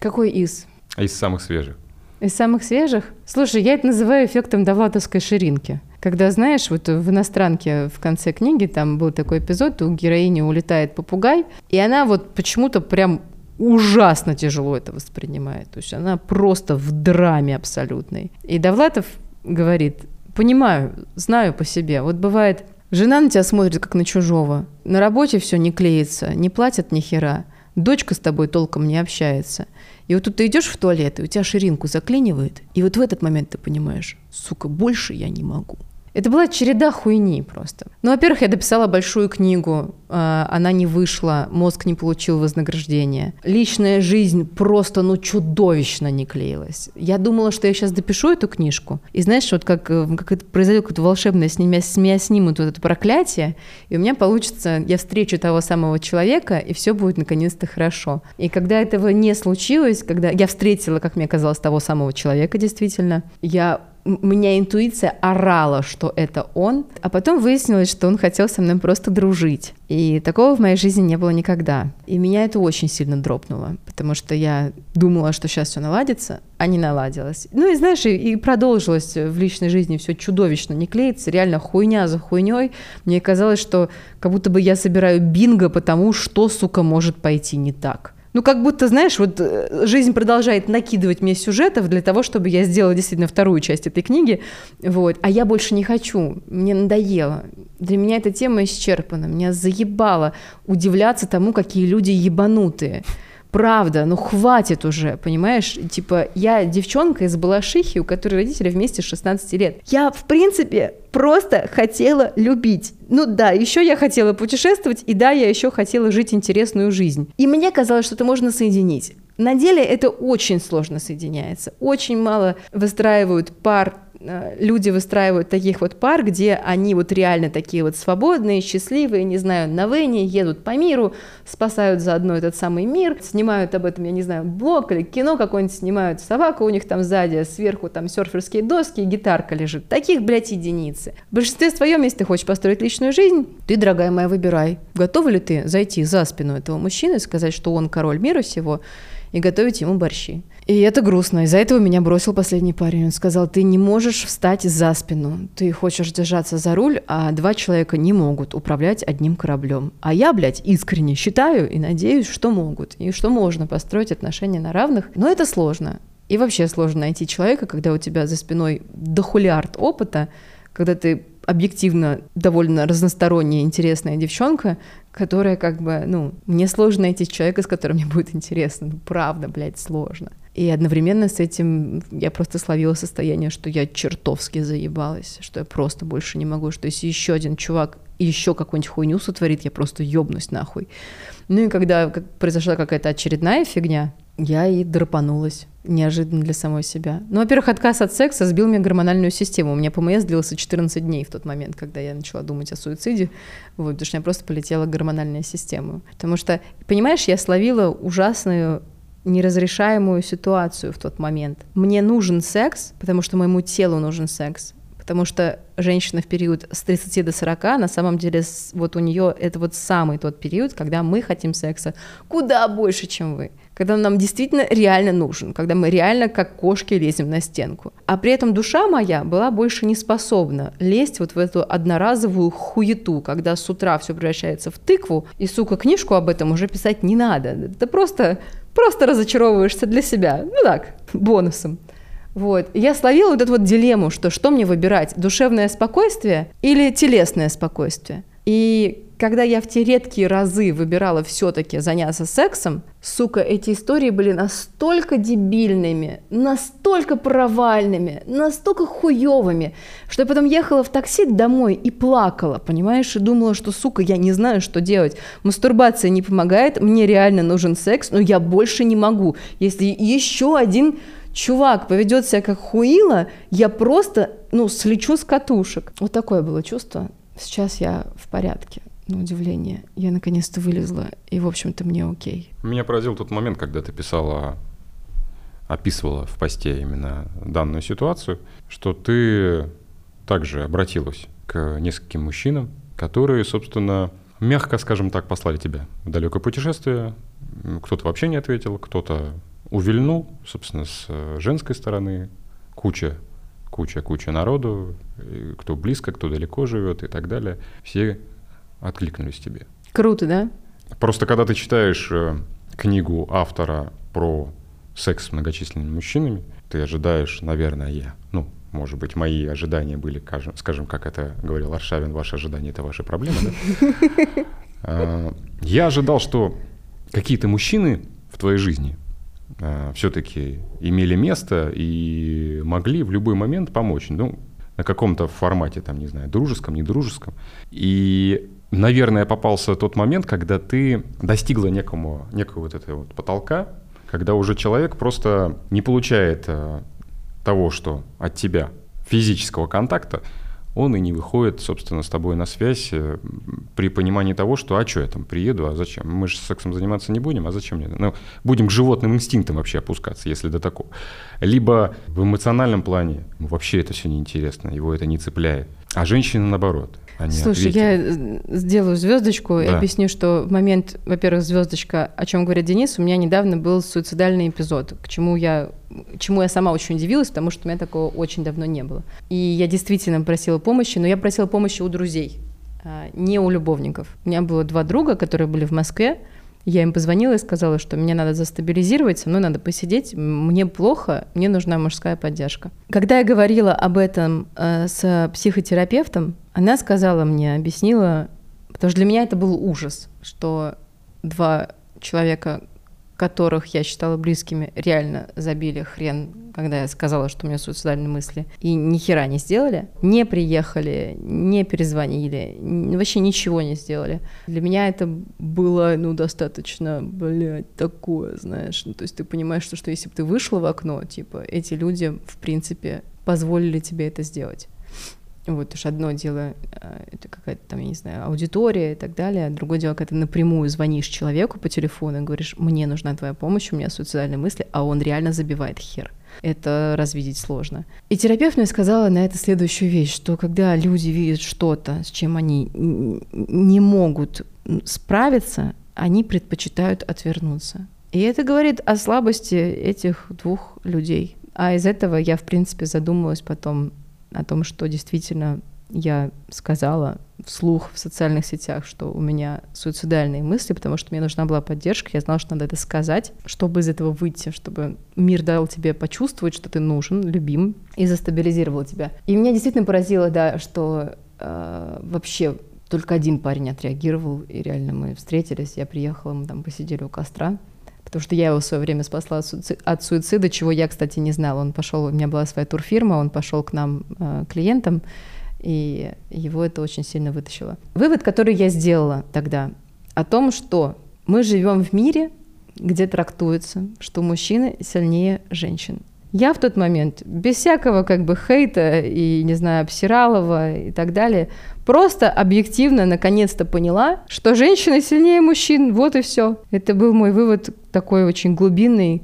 Какой из? Из самых свежих. Из самых свежих? Слушай, я это называю эффектом довлатовской ширинки. Когда, знаешь, вот в «Иностранке» в конце книги там был такой эпизод, у героини улетает попугай, и она вот почему-то прям ужасно тяжело это воспринимает. То есть она просто в драме абсолютной. И Довлатов говорит, понимаю, знаю по себе. Вот бывает, жена на тебя смотрит как на чужого, на работе все не клеится, не платят ни хера, дочка с тобой толком не общается. И вот тут ты идешь в туалет, и у тебя ширинку заклинивает, и вот в этот момент ты понимаешь, сука, больше я не могу. Это была череда хуйни просто. Ну, во-первых, я дописала большую книгу, э, она не вышла, мозг не получил вознаграждения. Личная жизнь просто, ну, чудовищно не клеилась. Я думала, что я сейчас допишу эту книжку, и знаешь, вот как, э, как это произойдет какое-то волшебное, с меня, с меня снимут вот это проклятие, и у меня получится, я встречу того самого человека, и все будет наконец-то хорошо. И когда этого не случилось, когда я встретила, как мне казалось, того самого человека действительно, я у меня интуиция орала, что это он, а потом выяснилось, что он хотел со мной просто дружить. И такого в моей жизни не было никогда. И меня это очень сильно дропнуло, потому что я думала, что сейчас все наладится, а не наладилось. Ну и знаешь, и, и продолжилось в личной жизни все чудовищно не клеится, реально хуйня за хуйней. Мне казалось, что как будто бы я собираю бинго потому, что, сука, может пойти не так. Ну, как будто, знаешь, вот э, жизнь продолжает накидывать мне сюжетов для того, чтобы я сделала действительно вторую часть этой книги, вот, а я больше не хочу, мне надоело. Для меня эта тема исчерпана, меня заебало удивляться тому, какие люди ебанутые. Правда, ну хватит уже, понимаешь? Типа, я девчонка из Балашихи, у которой родители вместе с 16 лет. Я, в принципе, просто хотела любить. Ну да, еще я хотела путешествовать, и да, я еще хотела жить интересную жизнь. И мне казалось, что это можно соединить. На деле это очень сложно соединяется. Очень мало выстраивают пар люди выстраивают таких вот пар, где они вот реально такие вот свободные, счастливые, не знаю, на Вене, едут по миру, спасают заодно этот самый мир, снимают об этом, я не знаю, блог или кино какое-нибудь снимают, собака у них там сзади, сверху там серферские доски, гитарка лежит. Таких, блядь, единицы. В большинстве своем, если ты хочешь построить личную жизнь, ты, дорогая моя, выбирай. Готова ли ты зайти за спину этого мужчины, сказать, что он король мира всего, и готовить ему борщи. И это грустно. Из-за этого меня бросил последний парень. Он сказал, ты не можешь встать за спину. Ты хочешь держаться за руль, а два человека не могут управлять одним кораблем. А я, блядь, искренне считаю и надеюсь, что могут. И что можно построить отношения на равных. Но это сложно. И вообще сложно найти человека, когда у тебя за спиной дохулиард опыта, когда ты объективно довольно разносторонняя, интересная девчонка, которая как бы, ну, мне сложно найти человека, с которым мне будет интересно. Ну, правда, блядь, сложно. И одновременно с этим я просто словила состояние, что я чертовски заебалась, что я просто больше не могу, что если еще один чувак еще какую-нибудь хуйню сотворит, я просто ёбнусь нахуй. Ну и когда произошла какая-то очередная фигня, я и драпанулась неожиданно для самой себя. Ну, во-первых, отказ от секса сбил мне гормональную систему. У меня ПМС длился 14 дней в тот момент, когда я начала думать о суициде, вот, потому что у меня просто полетела гормональная система. Потому что, понимаешь, я словила ужасную неразрешаемую ситуацию в тот момент. Мне нужен секс, потому что моему телу нужен секс. Потому что женщина в период с 30 до 40, на самом деле, вот у нее это вот самый тот период, когда мы хотим секса куда больше, чем вы. Когда он нам действительно реально нужен, когда мы реально как кошки лезем на стенку. А при этом душа моя была больше не способна лезть вот в эту одноразовую хуету, когда с утра все превращается в тыкву, и, сука, книжку об этом уже писать не надо. Это просто, просто разочаровываешься для себя. Ну так, бонусом. Вот. Я словила вот эту вот дилемму, что что мне выбирать, душевное спокойствие или телесное спокойствие. И когда я в те редкие разы выбирала все-таки заняться сексом, сука, эти истории были настолько дебильными, настолько провальными, настолько хуевыми, что я потом ехала в такси домой и плакала, понимаешь, и думала, что, сука, я не знаю, что делать. Мастурбация не помогает, мне реально нужен секс, но я больше не могу. Если еще один чувак поведет себя как хуила, я просто, ну, слечу с катушек. Вот такое было чувство. Сейчас я в порядке на удивление. Я наконец-то вылезла, и, в общем-то, мне окей. Меня поразил тот момент, когда ты писала, описывала в посте именно данную ситуацию, что ты также обратилась к нескольким мужчинам, которые, собственно, мягко, скажем так, послали тебя в далекое путешествие. Кто-то вообще не ответил, кто-то увильнул, собственно, с э, женской стороны куча, куча, куча народу, кто близко, кто далеко живет и так далее. Все откликнулись тебе. Круто, да? Просто когда ты читаешь э, книгу автора про секс с многочисленными мужчинами, ты ожидаешь, наверное, я, ну, может быть, мои ожидания были, скажем, как это говорил Аршавин, ваши ожидания — это ваши проблемы, да? А, я ожидал, что какие-то мужчины в твоей жизни все-таки имели место и могли в любой момент помочь. Ну, на каком-то формате, там, не знаю, дружеском, недружеском. И, наверное, попался тот момент, когда ты достигла некому, некого вот этого вот потолка, когда уже человек просто не получает а, того, что от тебя физического контакта, он и не выходит, собственно, с тобой на связь э, при понимании того, что а что я там приеду, а зачем? Мы же сексом заниматься не будем, а зачем мне? Ну, будем к животным инстинктам вообще опускаться, если до такого. Либо в эмоциональном плане вообще это все неинтересно, его это не цепляет. А женщины наоборот. Они Слушай, ответили. я сделаю звездочку да. и объясню, что в момент, во-первых, звездочка, о чем говорит Денис, у меня недавно был суицидальный эпизод, к чему я, чему я сама очень удивилась, потому что у меня такого очень давно не было. И я действительно просила помощи, но я просила помощи у друзей, а, не у любовников. У меня было два друга, которые были в Москве, я им позвонила и сказала, что мне надо застабилизировать, со мной надо посидеть, мне плохо, мне нужна мужская поддержка. Когда я говорила об этом э, с психотерапевтом, она сказала мне, объяснила, потому что для меня это был ужас, что два человека, которых я считала близкими, реально забили хрен, когда я сказала, что у меня суицидальные мысли, и ни хера не сделали, не приехали, не перезвонили, вообще ничего не сделали. Для меня это было, ну, достаточно, блядь, такое, знаешь, ну, то есть ты понимаешь, что, что если бы ты вышла в окно, типа, эти люди, в принципе, позволили тебе это сделать. Вот уж одно дело, э, это какая-то там, я не знаю, аудитория и так далее, а другое дело, когда ты напрямую звонишь человеку по телефону и говоришь, мне нужна твоя помощь, у меня суицидальные мысли, а он реально забивает хер. Это развидеть сложно. И терапевт мне сказала на это следующую вещь, что когда люди видят что-то, с чем они не могут справиться, они предпочитают отвернуться. И это говорит о слабости этих двух людей. А из этого я, в принципе, задумалась потом о том, что действительно я сказала вслух в социальных сетях, что у меня суицидальные мысли, потому что мне нужна была поддержка, я знала, что надо это сказать, чтобы из этого выйти, чтобы мир дал тебе почувствовать, что ты нужен, любим, и застабилизировал тебя. И меня действительно поразило, да, что э, вообще только один парень отреагировал, и реально мы встретились, я приехала, мы там посидели у костра, потому что я его в свое время спасла от суицида, чего я, кстати, не знала. Он пошел, у меня была своя турфирма, он пошел к нам э, клиентам, и его это очень сильно вытащило. Вывод, который я сделала тогда, о том, что мы живем в мире, где трактуется, что мужчины сильнее женщин. Я в тот момент, без всякого как бы хейта и, не знаю, обсиралова и так далее, просто объективно наконец-то поняла, что женщины сильнее мужчин, вот и все. Это был мой вывод такой очень глубинный,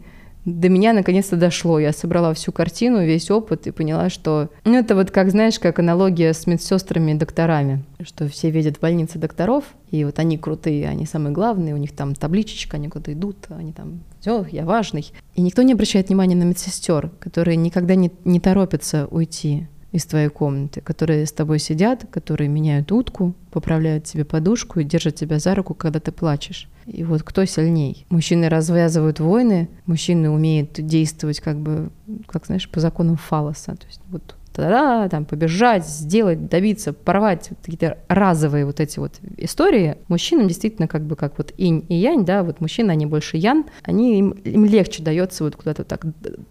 до меня наконец-то дошло. Я собрала всю картину, весь опыт и поняла, что ну, это вот как, знаешь, как аналогия с медсестрами и докторами, что все видят в больнице докторов, и вот они крутые, они самые главные, у них там табличечка, они куда-то идут, они там, все, я важный. И никто не обращает внимания на медсестер, которые никогда не, не торопятся уйти из твоей комнаты, которые с тобой сидят, которые меняют утку, поправляют тебе подушку и держат тебя за руку, когда ты плачешь. И вот кто сильней? Мужчины развязывают войны, мужчины умеют действовать как бы, как знаешь, по законам фалоса. То есть вот да, там побежать, сделать, добиться, порвать вот какие-то разовые вот эти вот истории, мужчинам действительно как бы как вот инь и янь, да, вот мужчины, они больше ян, они, им, им легче дается вот куда-то так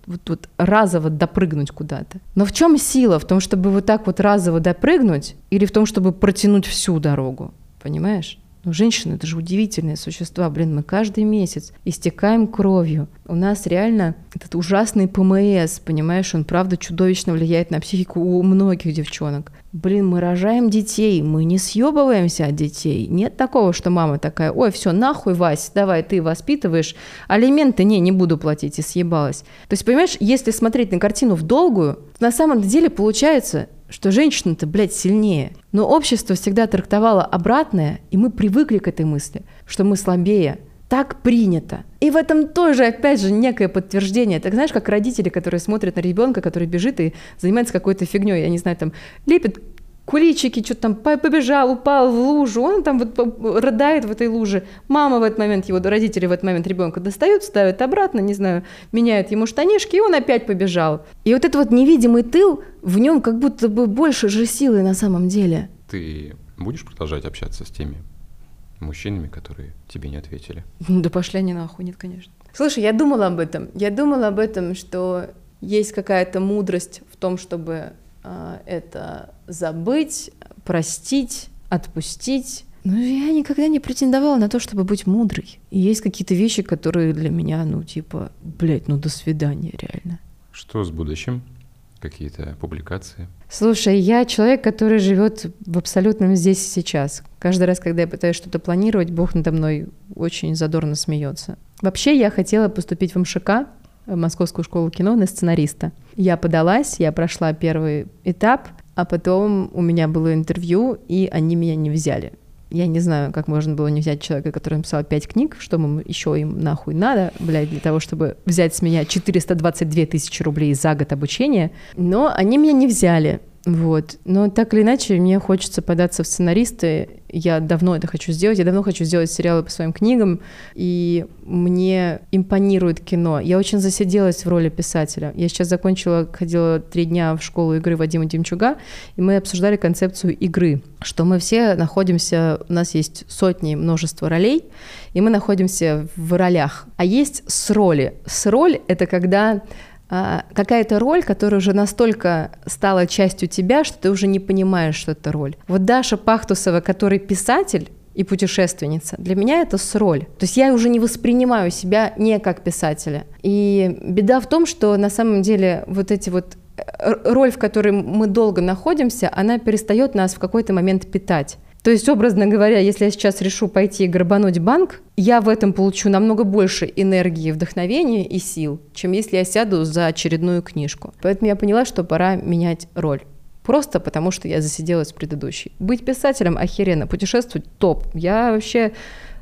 вот, вот разово допрыгнуть куда-то. Но в чем сила? В том, чтобы вот так вот разово допрыгнуть или в том, чтобы протянуть всю дорогу? Понимаешь? Ну, женщины, это же удивительные существа. Блин, мы каждый месяц истекаем кровью. У нас реально этот ужасный ПМС, понимаешь, он правда чудовищно влияет на психику у многих девчонок. Блин, мы рожаем детей, мы не съебываемся от детей. Нет такого, что мама такая, ой, все, нахуй, Вась, давай ты воспитываешь, алименты, не, не буду платить, и съебалась. То есть, понимаешь, если смотреть на картину в долгую, на самом деле получается, что женщина-то, блядь, сильнее. Но общество всегда трактовало обратное, и мы привыкли к этой мысли, что мы слабее. Так принято. И в этом тоже, опять же, некое подтверждение. Так знаешь, как родители, которые смотрят на ребенка, который бежит и занимается какой-то фигней, я не знаю, там лепит куличики, что-то там побежал, упал в лужу, он там вот рыдает в этой луже. Мама в этот момент, его родители в этот момент ребенка достают, ставят обратно, не знаю, меняют ему штанишки, и он опять побежал. И вот этот вот невидимый тыл, в нем как будто бы больше же силы на самом деле. Ты будешь продолжать общаться с теми мужчинами, которые тебе не ответили? Да пошли они нахуй, нет, конечно. Слушай, я думала об этом. Я думала об этом, что есть какая-то мудрость в том, чтобы это забыть, простить, отпустить. Но я никогда не претендовала на то, чтобы быть мудрой. И есть какие-то вещи, которые для меня, ну, типа, блядь, ну, до свидания, реально. Что с будущим? Какие-то публикации? Слушай, я человек, который живет в абсолютном здесь и сейчас. Каждый раз, когда я пытаюсь что-то планировать, Бог надо мной очень задорно смеется. Вообще, я хотела поступить в МШК, Московскую школу кино на сценариста. Я подалась, я прошла первый этап, а потом у меня было интервью, и они меня не взяли. Я не знаю, как можно было не взять человека, который написал пять книг, что мы еще им нахуй надо, блядь, для того, чтобы взять с меня 422 тысячи рублей за год обучения. Но они меня не взяли. Вот. Но так или иначе, мне хочется податься в сценаристы. Я давно это хочу сделать. Я давно хочу сделать сериалы по своим книгам. И мне импонирует кино. Я очень засиделась в роли писателя. Я сейчас закончила, ходила три дня в школу игры Вадима Демчуга, и мы обсуждали концепцию игры. Что мы все находимся, у нас есть сотни, множество ролей, и мы находимся в ролях. А есть с роли. С роль — это когда какая-то роль, которая уже настолько стала частью тебя, что ты уже не понимаешь, что это роль. Вот Даша Пахтусова, который писатель, и путешественница. Для меня это с роль. То есть я уже не воспринимаю себя не как писателя. И беда в том, что на самом деле вот эти вот роль, в которой мы долго находимся, она перестает нас в какой-то момент питать. То есть, образно говоря, если я сейчас решу пойти грабануть банк, я в этом получу намного больше энергии, вдохновения и сил, чем если я сяду за очередную книжку. Поэтому я поняла, что пора менять роль. Просто потому, что я засиделась в предыдущей. Быть писателем охеренно, путешествовать топ. Я вообще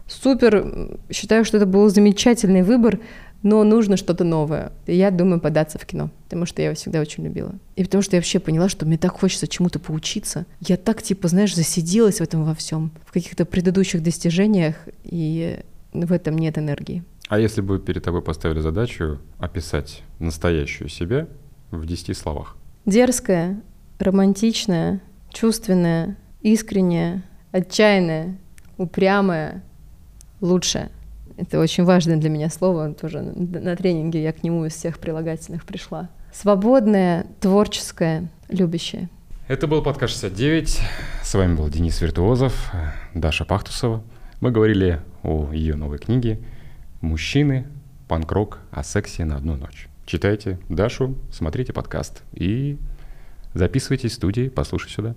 супер считаю, что это был замечательный выбор но нужно что-то новое. И я думаю податься в кино, потому что я его всегда очень любила. И потому что я вообще поняла, что мне так хочется чему-то поучиться. Я так, типа, знаешь, засиделась в этом во всем, в каких-то предыдущих достижениях, и в этом нет энергии. А если бы перед тобой поставили задачу описать настоящую себя в десяти словах? Дерзкая, романтичная, чувственная, искренняя, отчаянная, упрямая, лучшая. Это очень важное для меня слово, тоже на тренинге я к нему из всех прилагательных пришла. Свободная, творческая, любящая. Это был подкаст 69. С вами был Денис Виртуозов, Даша Пахтусова. Мы говорили о ее новой книге «Мужчины. Панк-рок о сексе на одну ночь». Читайте Дашу, смотрите подкаст и записывайтесь в студии, послушай сюда.